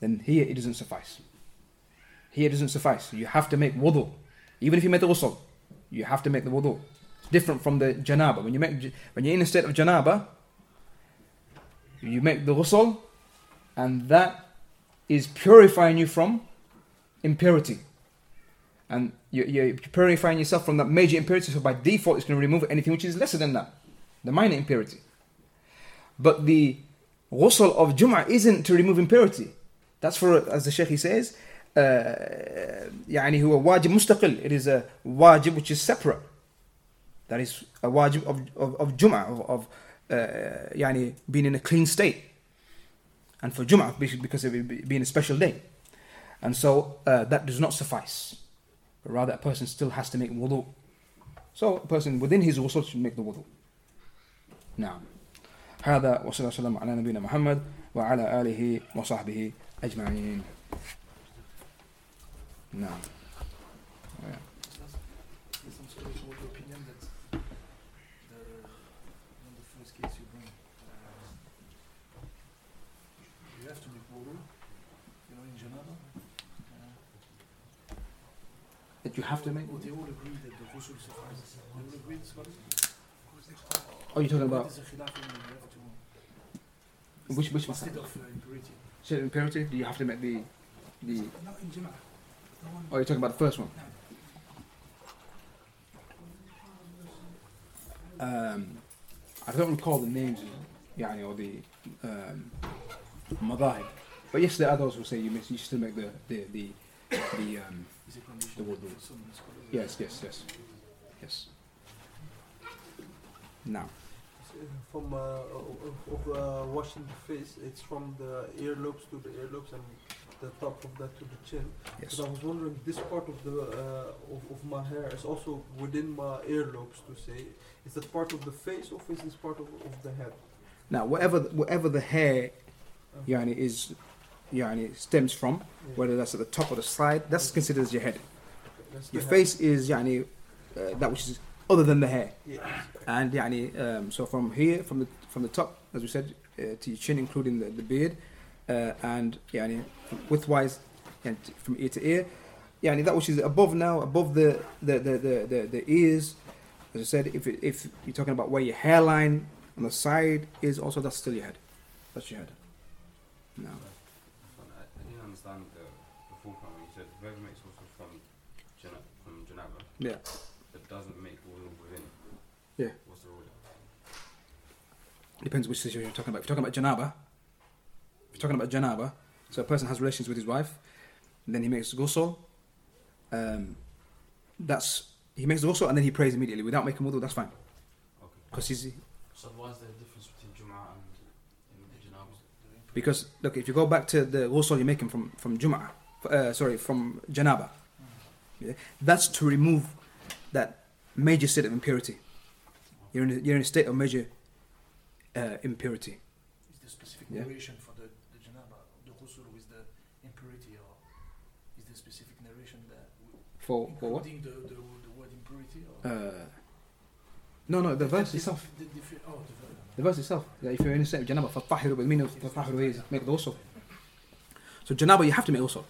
Then here it doesn't suffice. Here doesn't suffice. You have to make wudu. Even if you make the ghusl, you have to make the wudu. It's different from the janaba. When you make when you're in a state of janaba, you make the ghusl, and that is purifying you from impurity. And you, you're purifying yourself from that major impurity, so by default, it's going to remove anything which is lesser than that, the minor impurity. But the ghusl of Jum'ah isn't to remove impurity. That's for, as the Shaykh he says, يعني هو واجب مستقل it is a wajib which is separate that is a wajib of, of, of Jum'ah of, of uh, يعني being in a clean state and for Jum'ah because of it being a special day and so uh, that does not suffice but rather a person still has to make wudu so a person within his wudu should make the wudu نعم هذا وصلى الله وسلم على نبينا محمد وعلى آله وصحبه أجمعين نعم you have to make? Well, they all agree that the ghusl suffices. They all agree, scholars? Are you talking about? Which, which Instead of uh, impurity. So impurity, do you have to make the... the Not in Jama'ah. Oh, you're talking about the first one? Um, I don't recall the names, يعني, or the um, madhahib. But yes, there are those who say you, miss, you still make the the the, the um, is a condition the. Yes, yes, yes. Yes. Now. From uh, of, uh, washing the face, it's from the earlobes to the earlobes and the top of that to the chin. Yes. But I was wondering, this part of the uh, of, of my hair is also within my earlobes, to say. Is that part of the face or is this part of, of the head? Now, whatever the, whatever the hair okay. yani, is yeah, it stems from, whether that's at the top of the side, that's considered as your head. Your face is yeah, uh, that which is other than the hair. And yeah, um, so from here, from the, from the top, as we said, uh, to your chin, including the, the beard, uh, and with widthwise and from ear to ear. Yani, that which is above now, above the, the, the, the, the, the ears, as I said, if, it, if you're talking about where your hairline on the side is, also that's still your head. That's your head. No. Yeah that doesn't make wudu within. Yeah. What's the rule? Depends which situation you're talking about. If you're talking about janaba, if you're talking about janaba, so a person has relations with his wife, then he makes ghusl. Um, that's he makes the ghusl and then he prays immediately without making wudu. That's fine Okay. because he's So why is there a difference between Jum'ah and the Janaba? because look if you go back to the ghusl you're making from from jum'ah, uh, sorry from janaba, that's to remove that major state of impurity. You're in a, you're in a state of major uh, impurity. Is there specific yeah? narration for the, the janaba, the ghusl with the impurity, or is there specific narration that for for what? The, the, the word impurity. Uh, no, no, the verse itself. The, oh, the, verse itself. That if you're in a state of janaba, fatahhiru, but the meaning of fatahhiru is make the also. So janaba, you have to make also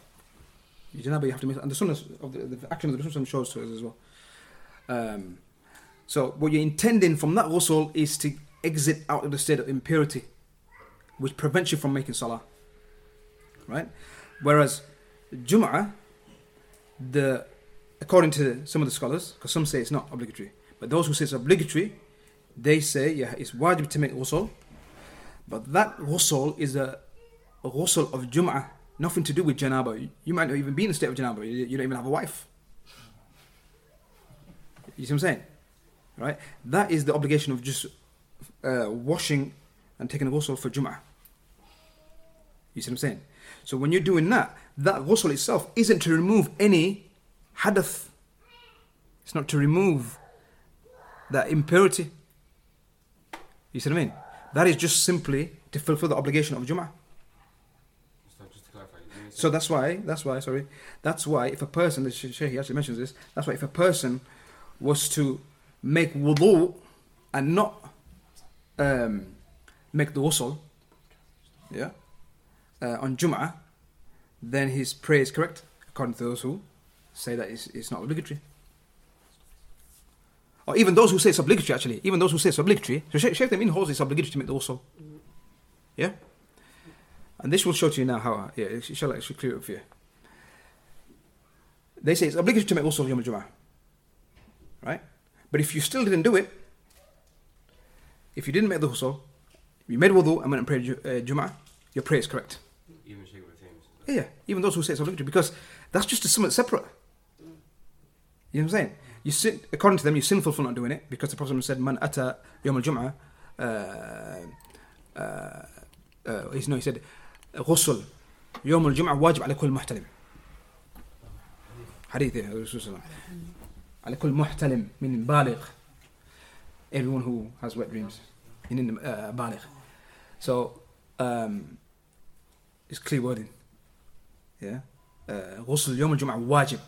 ghusl. Janaba, you have to make, and the sunnah of the, the action of the Rasul shows to us as well. Um, so what you're intending from that ghusl is to exit out of the state of impurity, which prevents you from making salah. Right? Whereas Jum'ah, the according to some of the scholars, because some say it's not obligatory, but those who say it's obligatory, they say yeah, it's wajib to make ghusl, but that ghusl is a, a ghusl of Jum'ah, nothing to do with janaba. You, might not even be in the state of janaba. You, don't even have a wife. You see what I'm saying? Right? That is the obligation of just uh, washing and taking a ghusl for Jum'ah. You see what I'm saying? So when you're doing that, that ghusl itself isn't to remove any hadath. It's not to remove that impurity. You see what I mean? That is just simply to fulfill the obligation of Jum'ah. So just to clarify, you So that's why, that's why, sorry, that's why if a person, he actually mentions this, that's why if a person was to make wudu and not um, make the ghusl, yeah, uh, on Jum'ah, then his prayer is correct, according to those who say that it's, it's not obligatory. Or even those who say it's obligatory, actually, even those who say it's obligatory, so Shaykh Tamim holds it's obligatory to make the ghusl. Yeah? And this will show to you now how, yeah, inshallah, it should clear it up for you. They say it's obligatory to make ghusl Yom al-Jum'ah. Right? But if you still didn't do it, if you didn't make the ghusl, you made wudu and went and prayed uh, Jum'ah, your prayer is correct. even. Yeah, yeah, even those who say it's obligatory, because that's just a something separate. You know what I'm saying? You sin, according to them, you're sinful for not doing it, because the Prophet said, "Man ata yom al jum'ah." Uh, uh, uh, he's- no, he said, "Ghusl yom al jum'ah wajib ala kull muhtalim." Hadith yeah, Rasul sallam. Ala kull muhtalim, meaning baligh. Everyone who has wet dreams. You need uh, baligh. So um, it's clear wording. Yeah. Uh, ghusl yawm al-jum'ah wajib.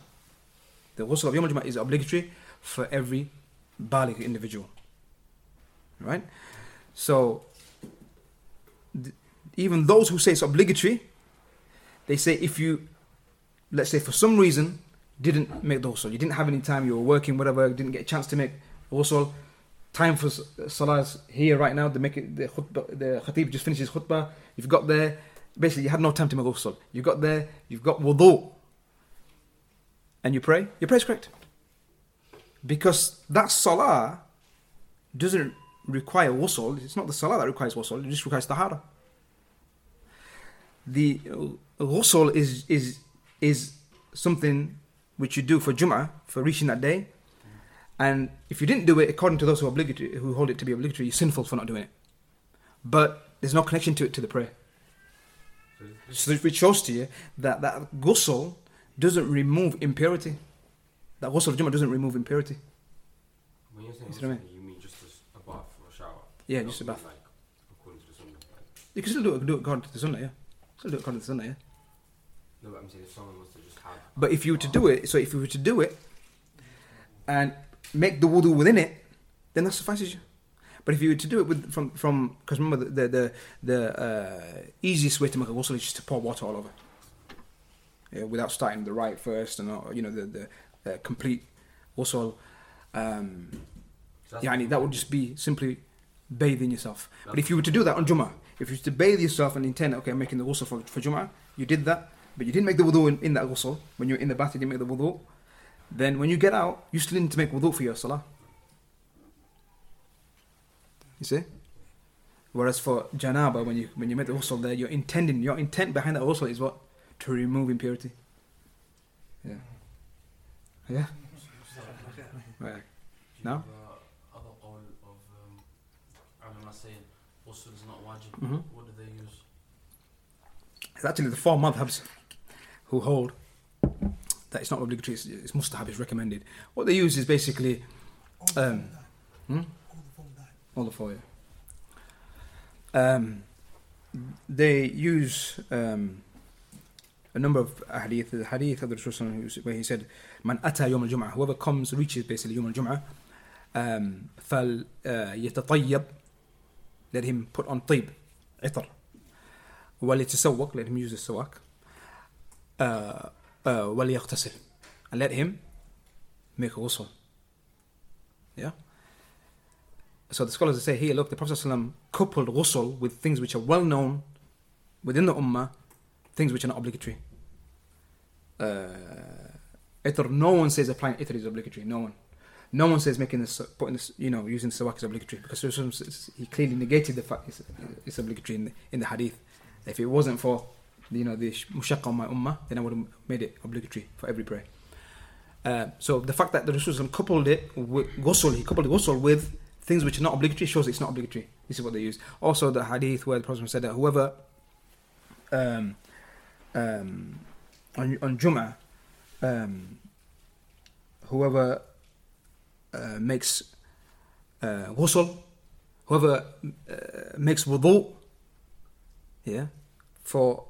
The ghusl of yawm al-jum'ah is obligatory for every baligh individual. Right? So th- even those who say it's obligatory, they say if you, let's say for some reason, didn't make the you didn't have any time, you were working, whatever, didn't get a chance to make ghusl, time for s- salah is here right now, the, make it, the, khutbah, the khatib just finishes khutbah, you've got there, basically you had no time to make ghusl. You got there, you've got wudu, and you pray, your prayer is correct. Because that salah doesn't require ghusl, it's not the salah that requires ghusl, it just requires tahara. The ghusl is, is, is something which you do for Jum'ah, for reaching that day, and if you didn't do it, according to those who, obligatory, who hold it to be obligatory, you're sinful for not doing it. But there's no connection to it to the prayer. So which shows to you that that ghusl doesn't remove impurity. That ghusl of Jummah doesn't remove impurity. when you're saying You see what I ghusl, you mean just a, bath or a shower? Yeah, just a bath. Like, according to the sunnah. Like, You can still do it, do it according to the sunnah, yeah. Still do it according to the sunnah, yeah. no, but I'm saying if someone was to just have. But if you were to do it, so if you were to do it and make the wudu within it, then that suffices you. But if you were to do it with from from because remember the the the, the uh, easiest way to make a ghusl is just to pour water all over, yeah, without starting the right first and uh, you know the the, the complete ghusl. Um, Yeah, what- that would just be simply bathing yourself. But if you were to do that on Jummah, if you bathe yourself and intend, okay, I'm making the ghusl for, for Jummah, you did that, but you didn't make the wudu in, in that ghusl, when you're in the bath, you didn't make the wudu, then when you get out, you still need to make wudu for your salah. You see? Whereas for janaba, when you when you make the ghusl there, you're intending, your intent behind that ghusl is what? To remove impurity. Yeah. Yeah? Right. Do you No? have, uh, other qawl of um, ulama saying ghusl is not wajib? Mhm. What do they use? It's actually the four madhabs who hold that it's not obligatory, it's, it's mustahab, it's recommended. What they use is basically um, hmm? all the four, yeah. Um, they use um, a number of hadith. The hadith of the Rasul sallallahu alaihi wasallam where he said, "Man ata yom al Jum'ah, whoever comes reaches basically yom al jum'ah, um, fal uh, yatatayyab, let him put on طيب, عطر, وليتسوق, let him use the sawak, uh, uh, وليغتسل, and let him make a ghusl. Yeah. So the scholars say here, look, the Prophet ﷺ coupled ghusl with things which are well known within the ummah, things which are not obligatory. Uh, itr, no one says applying itr is obligatory. No one. No one says making this, putting this, you know, using siwak is obligatory because he clearly negated the fact it's, it's obligatory in the, in the hadith. If it wasn't for, you know, the mushaqqa on my ummah, then I would have made it obligatory for every prayer. Uh, so the fact that the Rasul coupled it with ghusl, he coupled ghusl with things which are not obligatory shows it's not obligatory. This is what they use. Also, the hadith where the Prophet said that whoever um, um, on on Jum'ah, um, whoever makes uh, ghusl, whoever uh, makes wudu, yeah, for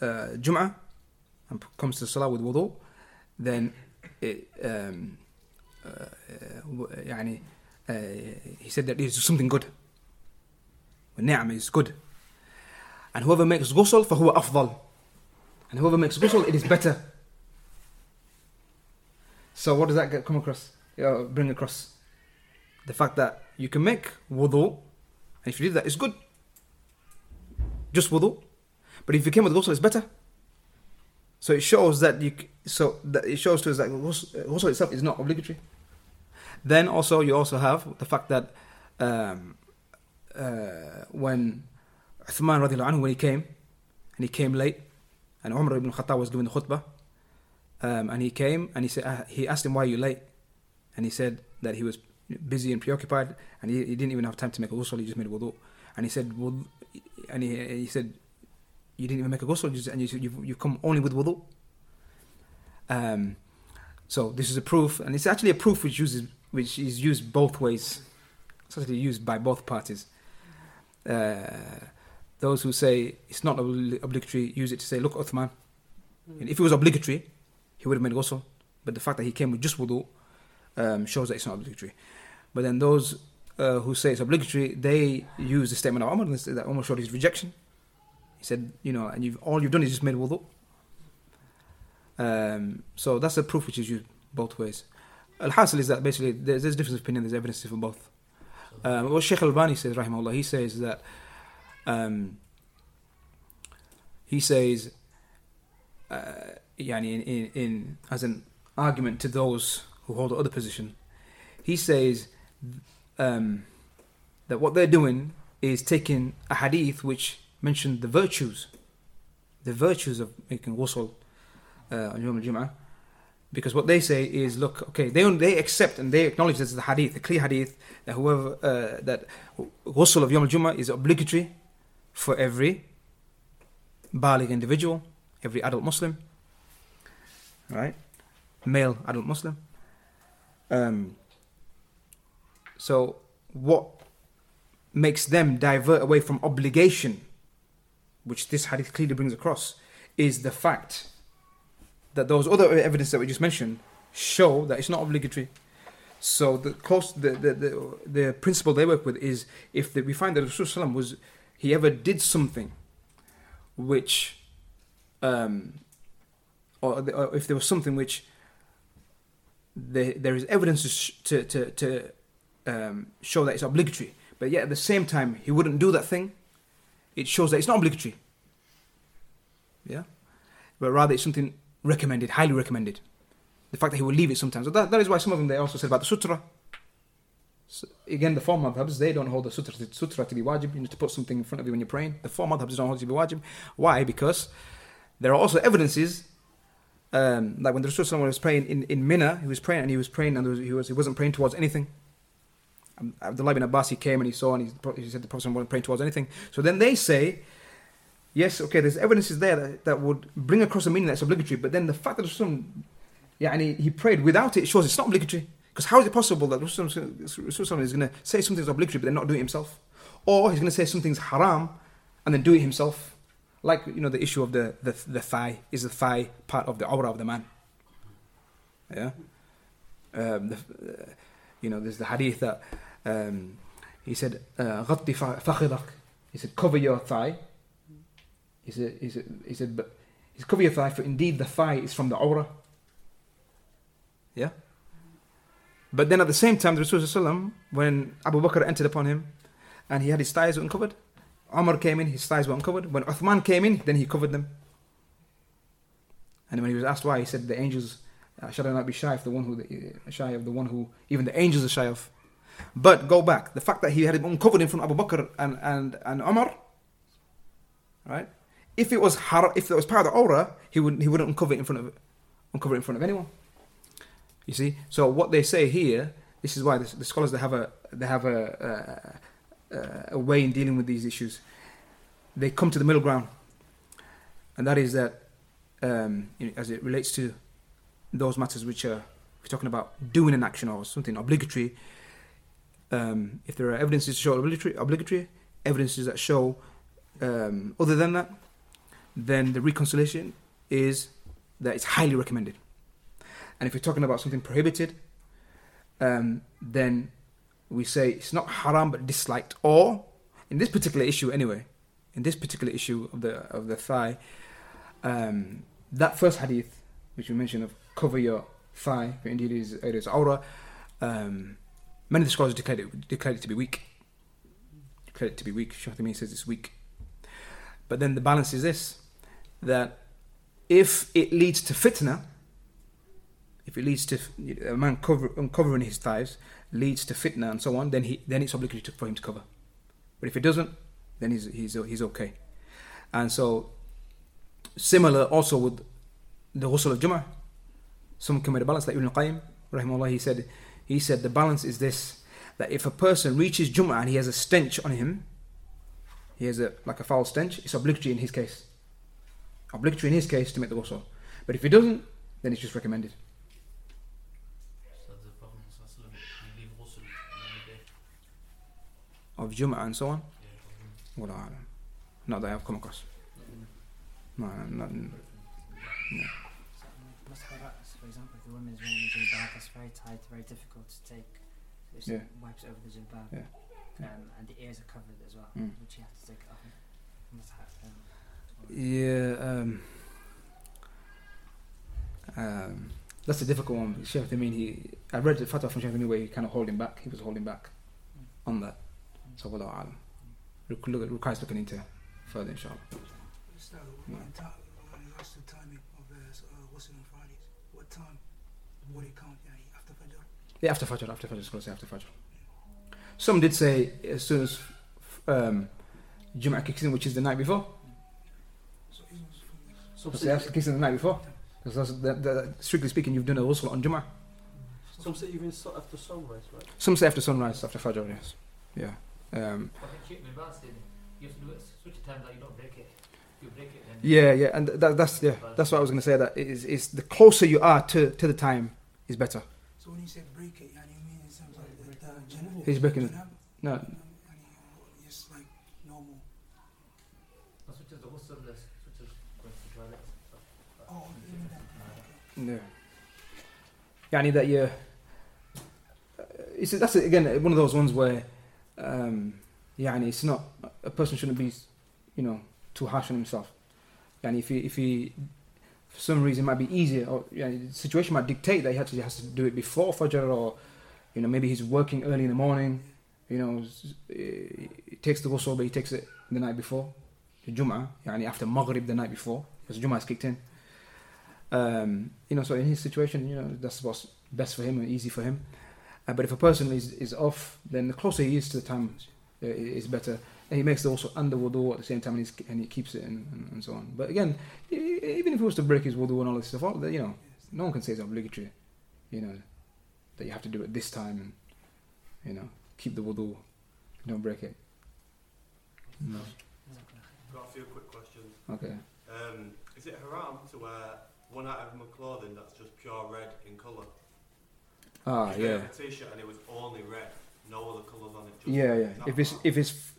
uh, Jum'ah and comes to Salah with wudu, then it, um, uh, uh, يعني, uh, he said that it is something good. Ni'am is good. And whoever makes ghusl, فهو أفضل. And whoever makes ghusl, it is better. So what does that get, come across? Uh, bring across? The fact that you can make wudu, and if you did that, it's good. Just wudu. But if you came with ghusl, it's better. So it shows that you. So that it shows to us that ghusl ghusl itself is not obligatory. Then also you also have the fact that um, uh, when Uthman radiallahu anhu when he came and he came late and Umar ibn Khattab was giving the khutbah um, and he came and he said uh, he asked him why are you late and he said that he was busy and preoccupied and he, he didn't even have time to make a ghusl he just made wudu and he said and he, he said you didn't even make a ghusl you just- and you you've, you've come only with wudu um, so this is a proof and it's actually a proof which uses which is used both ways It's actually used by both parties. Uh, those who say it's not obligatory use it to say, look, Uthman, Mm. and if it was obligatory, he would have made ghusl. But the fact that he came with just wudu um, shows that it's not obligatory. But then those uh, who say it's obligatory, they use the statement of Umar, that Umar showed his rejection. He said, you know, and you've, all you've done is just made wudu. Um, so that's a proof which is used both ways. Al-Hasil is that basically there's, there's difference of opinion, there's evidence for both. Um, what Sheikh Albani says, rahimahullah, he says that um, he says, uh, yani in, in, in as an argument to those who hold the other position, he says um, that what they're doing is taking a hadith which mentioned the virtues, the virtues of making ghusl uh, on Yom al-Jum'ah, because what they say is, look, okay, they they accept and they acknowledge this is the hadith, the clear hadith that whoever uh, that ghusl of Yom al-Jum'ah is obligatory for every baligh individual, every adult Muslim, right? Male adult Muslim. Um, so what makes them divert away from obligation, which this hadith clearly brings across, is the fact that those other evidence that we just mentioned show that it's not obligatory. So the close the the, the, the principle they work with is if the, we find that Rasulullah was he ever did something which um or, or if there was something which the, there is evidence to sh- to to, to um, show that it's obligatory, but yet at the same time he wouldn't do that thing. It shows that it's not obligatory. Yeah, but rather it's something recommended, highly recommended. The fact that he will leave it sometimes. So that, that is why some of them they also said about the sutra. So again, the four madhabs, they don't hold the sutra, the sutra to be wajib. You need to put something in front of you when you're praying. The four madhabs don't hold it to be wajib. Why? Because there are also evidences, um, like when the Rasul was praying in, in Mina, he was praying and he was praying and was, he, was, he wasn't praying towards anything. Um, Abdullah ibn Abbas, he came and he saw and he, he said the Prophet wasn't praying towards anything. So then they say, yes, okay, there's evidences there that, that would bring across a meaning that's obligatory, but then the fact that Rasul, yeah, and he, he prayed without it shows it's not obligatory. Because how is it possible that Rasul is going to say something's obligatory but then not do it himself? Or he's going to say something's haram and then do it himself? like you know the issue of the the, the thigh is the thigh part of the aura of the man. Yeah? Um, the, uh, you know there's the hadith that um, he said uh, he said cover your thigh. He said he said, he said but he said, cover your thigh for indeed the thigh is from the aura. Yeah? But then at the same time the Rasulullah when Abu Bakr entered upon him and he had his thighs uncovered Umar came in, his thighs were uncovered. When Uthman came in, then he covered them. And when he was asked why, he said, the angels, uh, should I not be shy of the one who, uh, shy of the one who, even the angels are shy of. But go back, the fact that he had it uncovered in front of Abu Bakr and, and, and Umar, right? If it was har- if it was part of the aura, he wouldn't he wouldn't uncover it in front of uncover it in front of anyone. You see, so what they say here, this is why the, the scholars they have a they have a, a a way in dealing with these issues. They come to the middle ground, and that is that um, as it relates to those matters which are we're talking about doing an action or something obligatory. Um, if there are evidences to show obligatory, obligatory evidences that show um, other than that, then the reconciliation is that it's highly recommended. And if you're talking about something prohibited, um, then we say it's not haram but disliked. Or in this particular issue, anyway, in this particular issue of the of the thigh, um, that first hadith which we mentioned of cover your thigh, for indeed it is, it is aura. Um, many of the scholars declared it, declared it to be weak. Declared it to be weak. Shahtami says it's weak. But then the balance is this: that if it leads to fitna, if it leads to a man cover, uncovering his thighs, leads to fitna and so on, then he then it's obligatory to- for him to cover. But if it doesn't, then he's he's he's okay. And so, similar also with the ghusl of Jum'ah. Someone can make a balance, like Ibn Qayyim, rahimahullah, he said, he said the balance is this: that if a person reaches Jum'ah and he has a stench on him, he has a like a foul stench, it's obligatory in his case. Obligatory in his case to make the ghusl. But if he doesn't, then it's just recommended. So the Prophet ﷺ, he leave ghusl on any day. Of Jum'ah and so on. A'lam. Not that I've come across. No, not, So, Masah al-Ra's, for example, if the woman is wearing a jilbab, that's very tight, very difficult to take. She Yeah. wipes over the jilbab. Yeah. Um, and the ears are covered as well, Mm. which you have to take off. Um, Yeah, um, um, that's a difficult one. Sheikh Tamim, he, I read the fatwa from Sheikh where he kind of holding back. He was holding back on that. So, wallahu a'lam. Look, look, requires looking into further, inshallah. It's not Yeah. time. When regards to timing of uh, uh, what's on Fridays? What time would it count? Yeah, after Fajr. Yeah, after Fajr, after Fajr, it's going to say after Fajr. Some did say as soon as um, Jum'ah kicks in, which is the night before. So even from Some say, it actually kicks in the night before. Because that's, that, that, strictly speaking, you've done a ghusl on Jum'ah. some say even so after sunrise, right? Some say after sunrise, after Fajr, yes. Yeah. Um, But then Sheikh Bin Baz said you have to do it switch a time that you don't break it. If you break it, then Yeah, yeah, and that, that's yeah, that's what I was gonna say. That is, is the closer you are to, to the time is better. So when you say break it, you mean in terms of the, the janab? He's breaking it. No, yani, just like normal. no, switch is the ghusl, the switch is going to the toilet. Oh, even that. Okay. yeah. Yani that you. Uh, it's that's again one of those ones where, um, yani it's not a person shouldn't be, you know, too harsh on himself. And if he if he, for some reason, it might be easier or the situation might dictate that he has to, has do it before Fajr or, you know, maybe he's working early in the morning. You know, he he takes the ghusl, but he takes it the night before, the Jum'ah, yani after Maghrib the night before, because Jum'ah is kicked in. Um, you know, so in his situation, you know, that's what's best for him and easy for him. Uh, but if a person is, is off, then the closer he is to the time, uh, is better. And he makes also under wudu at the same time, and, he's, and he keeps it and, and, and so on. But again, even if he was to break his wudu and all this stuff, all, you know, no one can say it's obligatory. You know, that you have to do it this time, and you know, keep the wudu, don't break it. No. Got a few quick questions. Okay. Um, is it haram to wear one item of clothing that's just pure red in colour? Ah, yeah. A t-shirt and it was only red, no other colours on it. Just Yeah, yeah. If it's if it's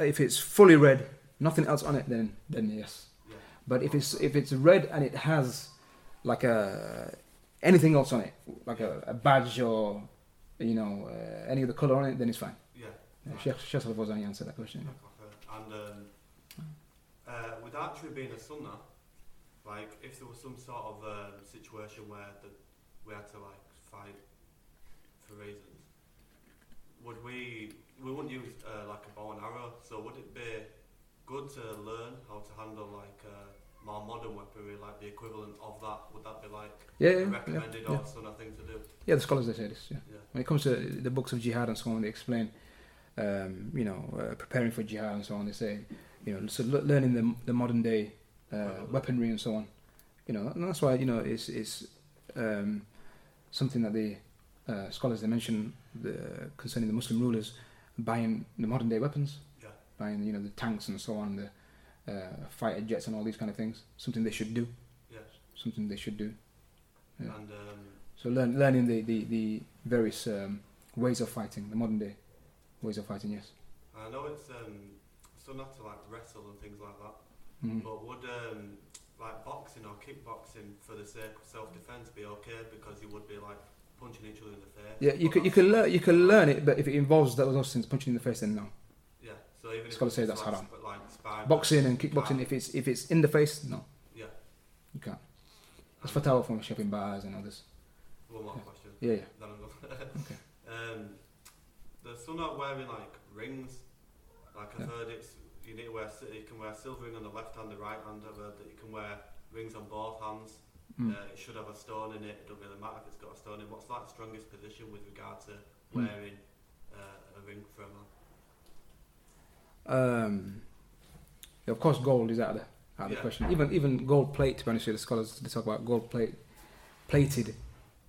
if it's fully red, nothing else on it, then then yes. Yeah. But if it's if it's red and it has like a anything else on it, like a, a badge or you know uh, any other color on it, then it's fine. Yeah. Yeah. Sheikh Sheikh Saleh al-Fawzan answered that question. And um, uh, with archery being a sunnah, like if there was some sort of um, situation where the, we had to like fight for reasons, would we? We wouldn't use uh, like a bow and arrow. So would it be good to learn how to handle like uh, more modern weaponry, like the equivalent of that? Would that be like Yeah, yeah, yeah, recommended yeah. or sunnah thing to do? Yeah, the scholars they say this. Yeah. Yeah. When it comes to the books of jihad and so on, they explain, um, you know, uh, preparing for jihad and so on. They say, you know, so le- learning the the modern day uh, weaponry and so on. You know, and that's why you know it's it's um, something that the uh, scholars they mention the, concerning the Muslim rulers buying the modern day weapons, Yeah. buying you know the tanks and so on, the uh, fighter jets and all these kind of things. Something they should do. Yes. Something they should do. Yeah. And um, So learn, learning the, the, the various um, ways of fighting, the modern day ways of fighting, yes. I know it's um, not to like wrestle and things like that. Mhm. But would um, like boxing or kickboxing for the sake of self-defense be okay? Because you would be like punching each other in the face. Yeah, you But can you can learn you can learn it, but if it involves those those things, punching in the face, then no. Yeah. So even if Scholars say it's that's like, haram. sp- Like sparring, Boxing and kickboxing, if it's if it's in the face, no, Yeah. you can't. That's And fatwa from bin Baz and others. One more Yeah. question. Yeah, yeah. Then I'm. Okay. Um, the sunnah wearing like rings. Like I've Yeah. heard it's you need to wear you can wear silver ring on the left hand, the right hand. I've heard that you can wear rings on both hands. Mm. Uh, it should have a stone in it. It doesn't really matter if it's got a stone in. It. What's like the strongest position with regard to Mm. wearing uh, a ring from? a? Um, yeah, of course, gold is out of the out of the question. Even even gold plate. To be honest, with you, the scholars they talk about gold plate, plated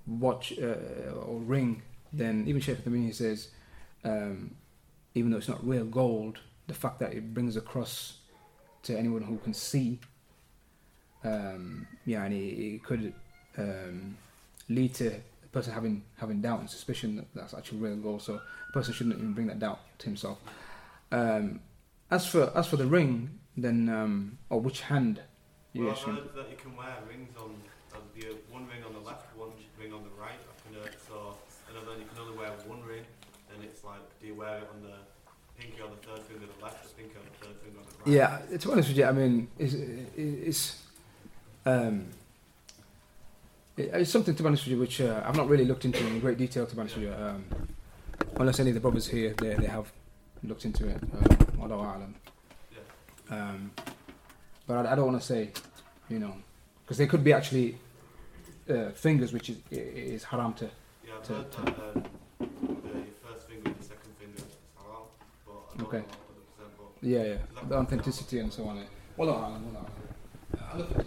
watch uh, or ring. Then even Sheikh he says, um, even though it's not real gold, the fact that it brings across to anyone who can see, um, yeah, and it, it could um, lead to a person having having doubt and suspicion that that's actually real gold. So a person shouldn't even bring that doubt to himself. Um, as for as for the ring, then um, or which hand you well, assume? heard that you can wear rings on, the, one ring on the left, one ring on the right. I can, uh, so, and then you can only wear one ring, and it's like, do you wear it on the pinky on the third finger on the left, the pinky on the third finger on the right? Yeah, to be honest with you, I mean, it's, it's, um, it- it's something to be honest with you, which uh, I've not really looked into in great detail. To be honest with you, um, unless any of the brothers here, they, they have looked into it. Uh, Allahu a'lam. Yeah. Um, but I, I don't want to say, you know, because they could be actually uh, fingers, which is is haram to. Yeah, I've To- heard to- that um, the first finger and the second finger is halal, but I don't Okay. know 100%. But Yeah, yeah, the authenticity and so on. Wallahu a'lam. Uh,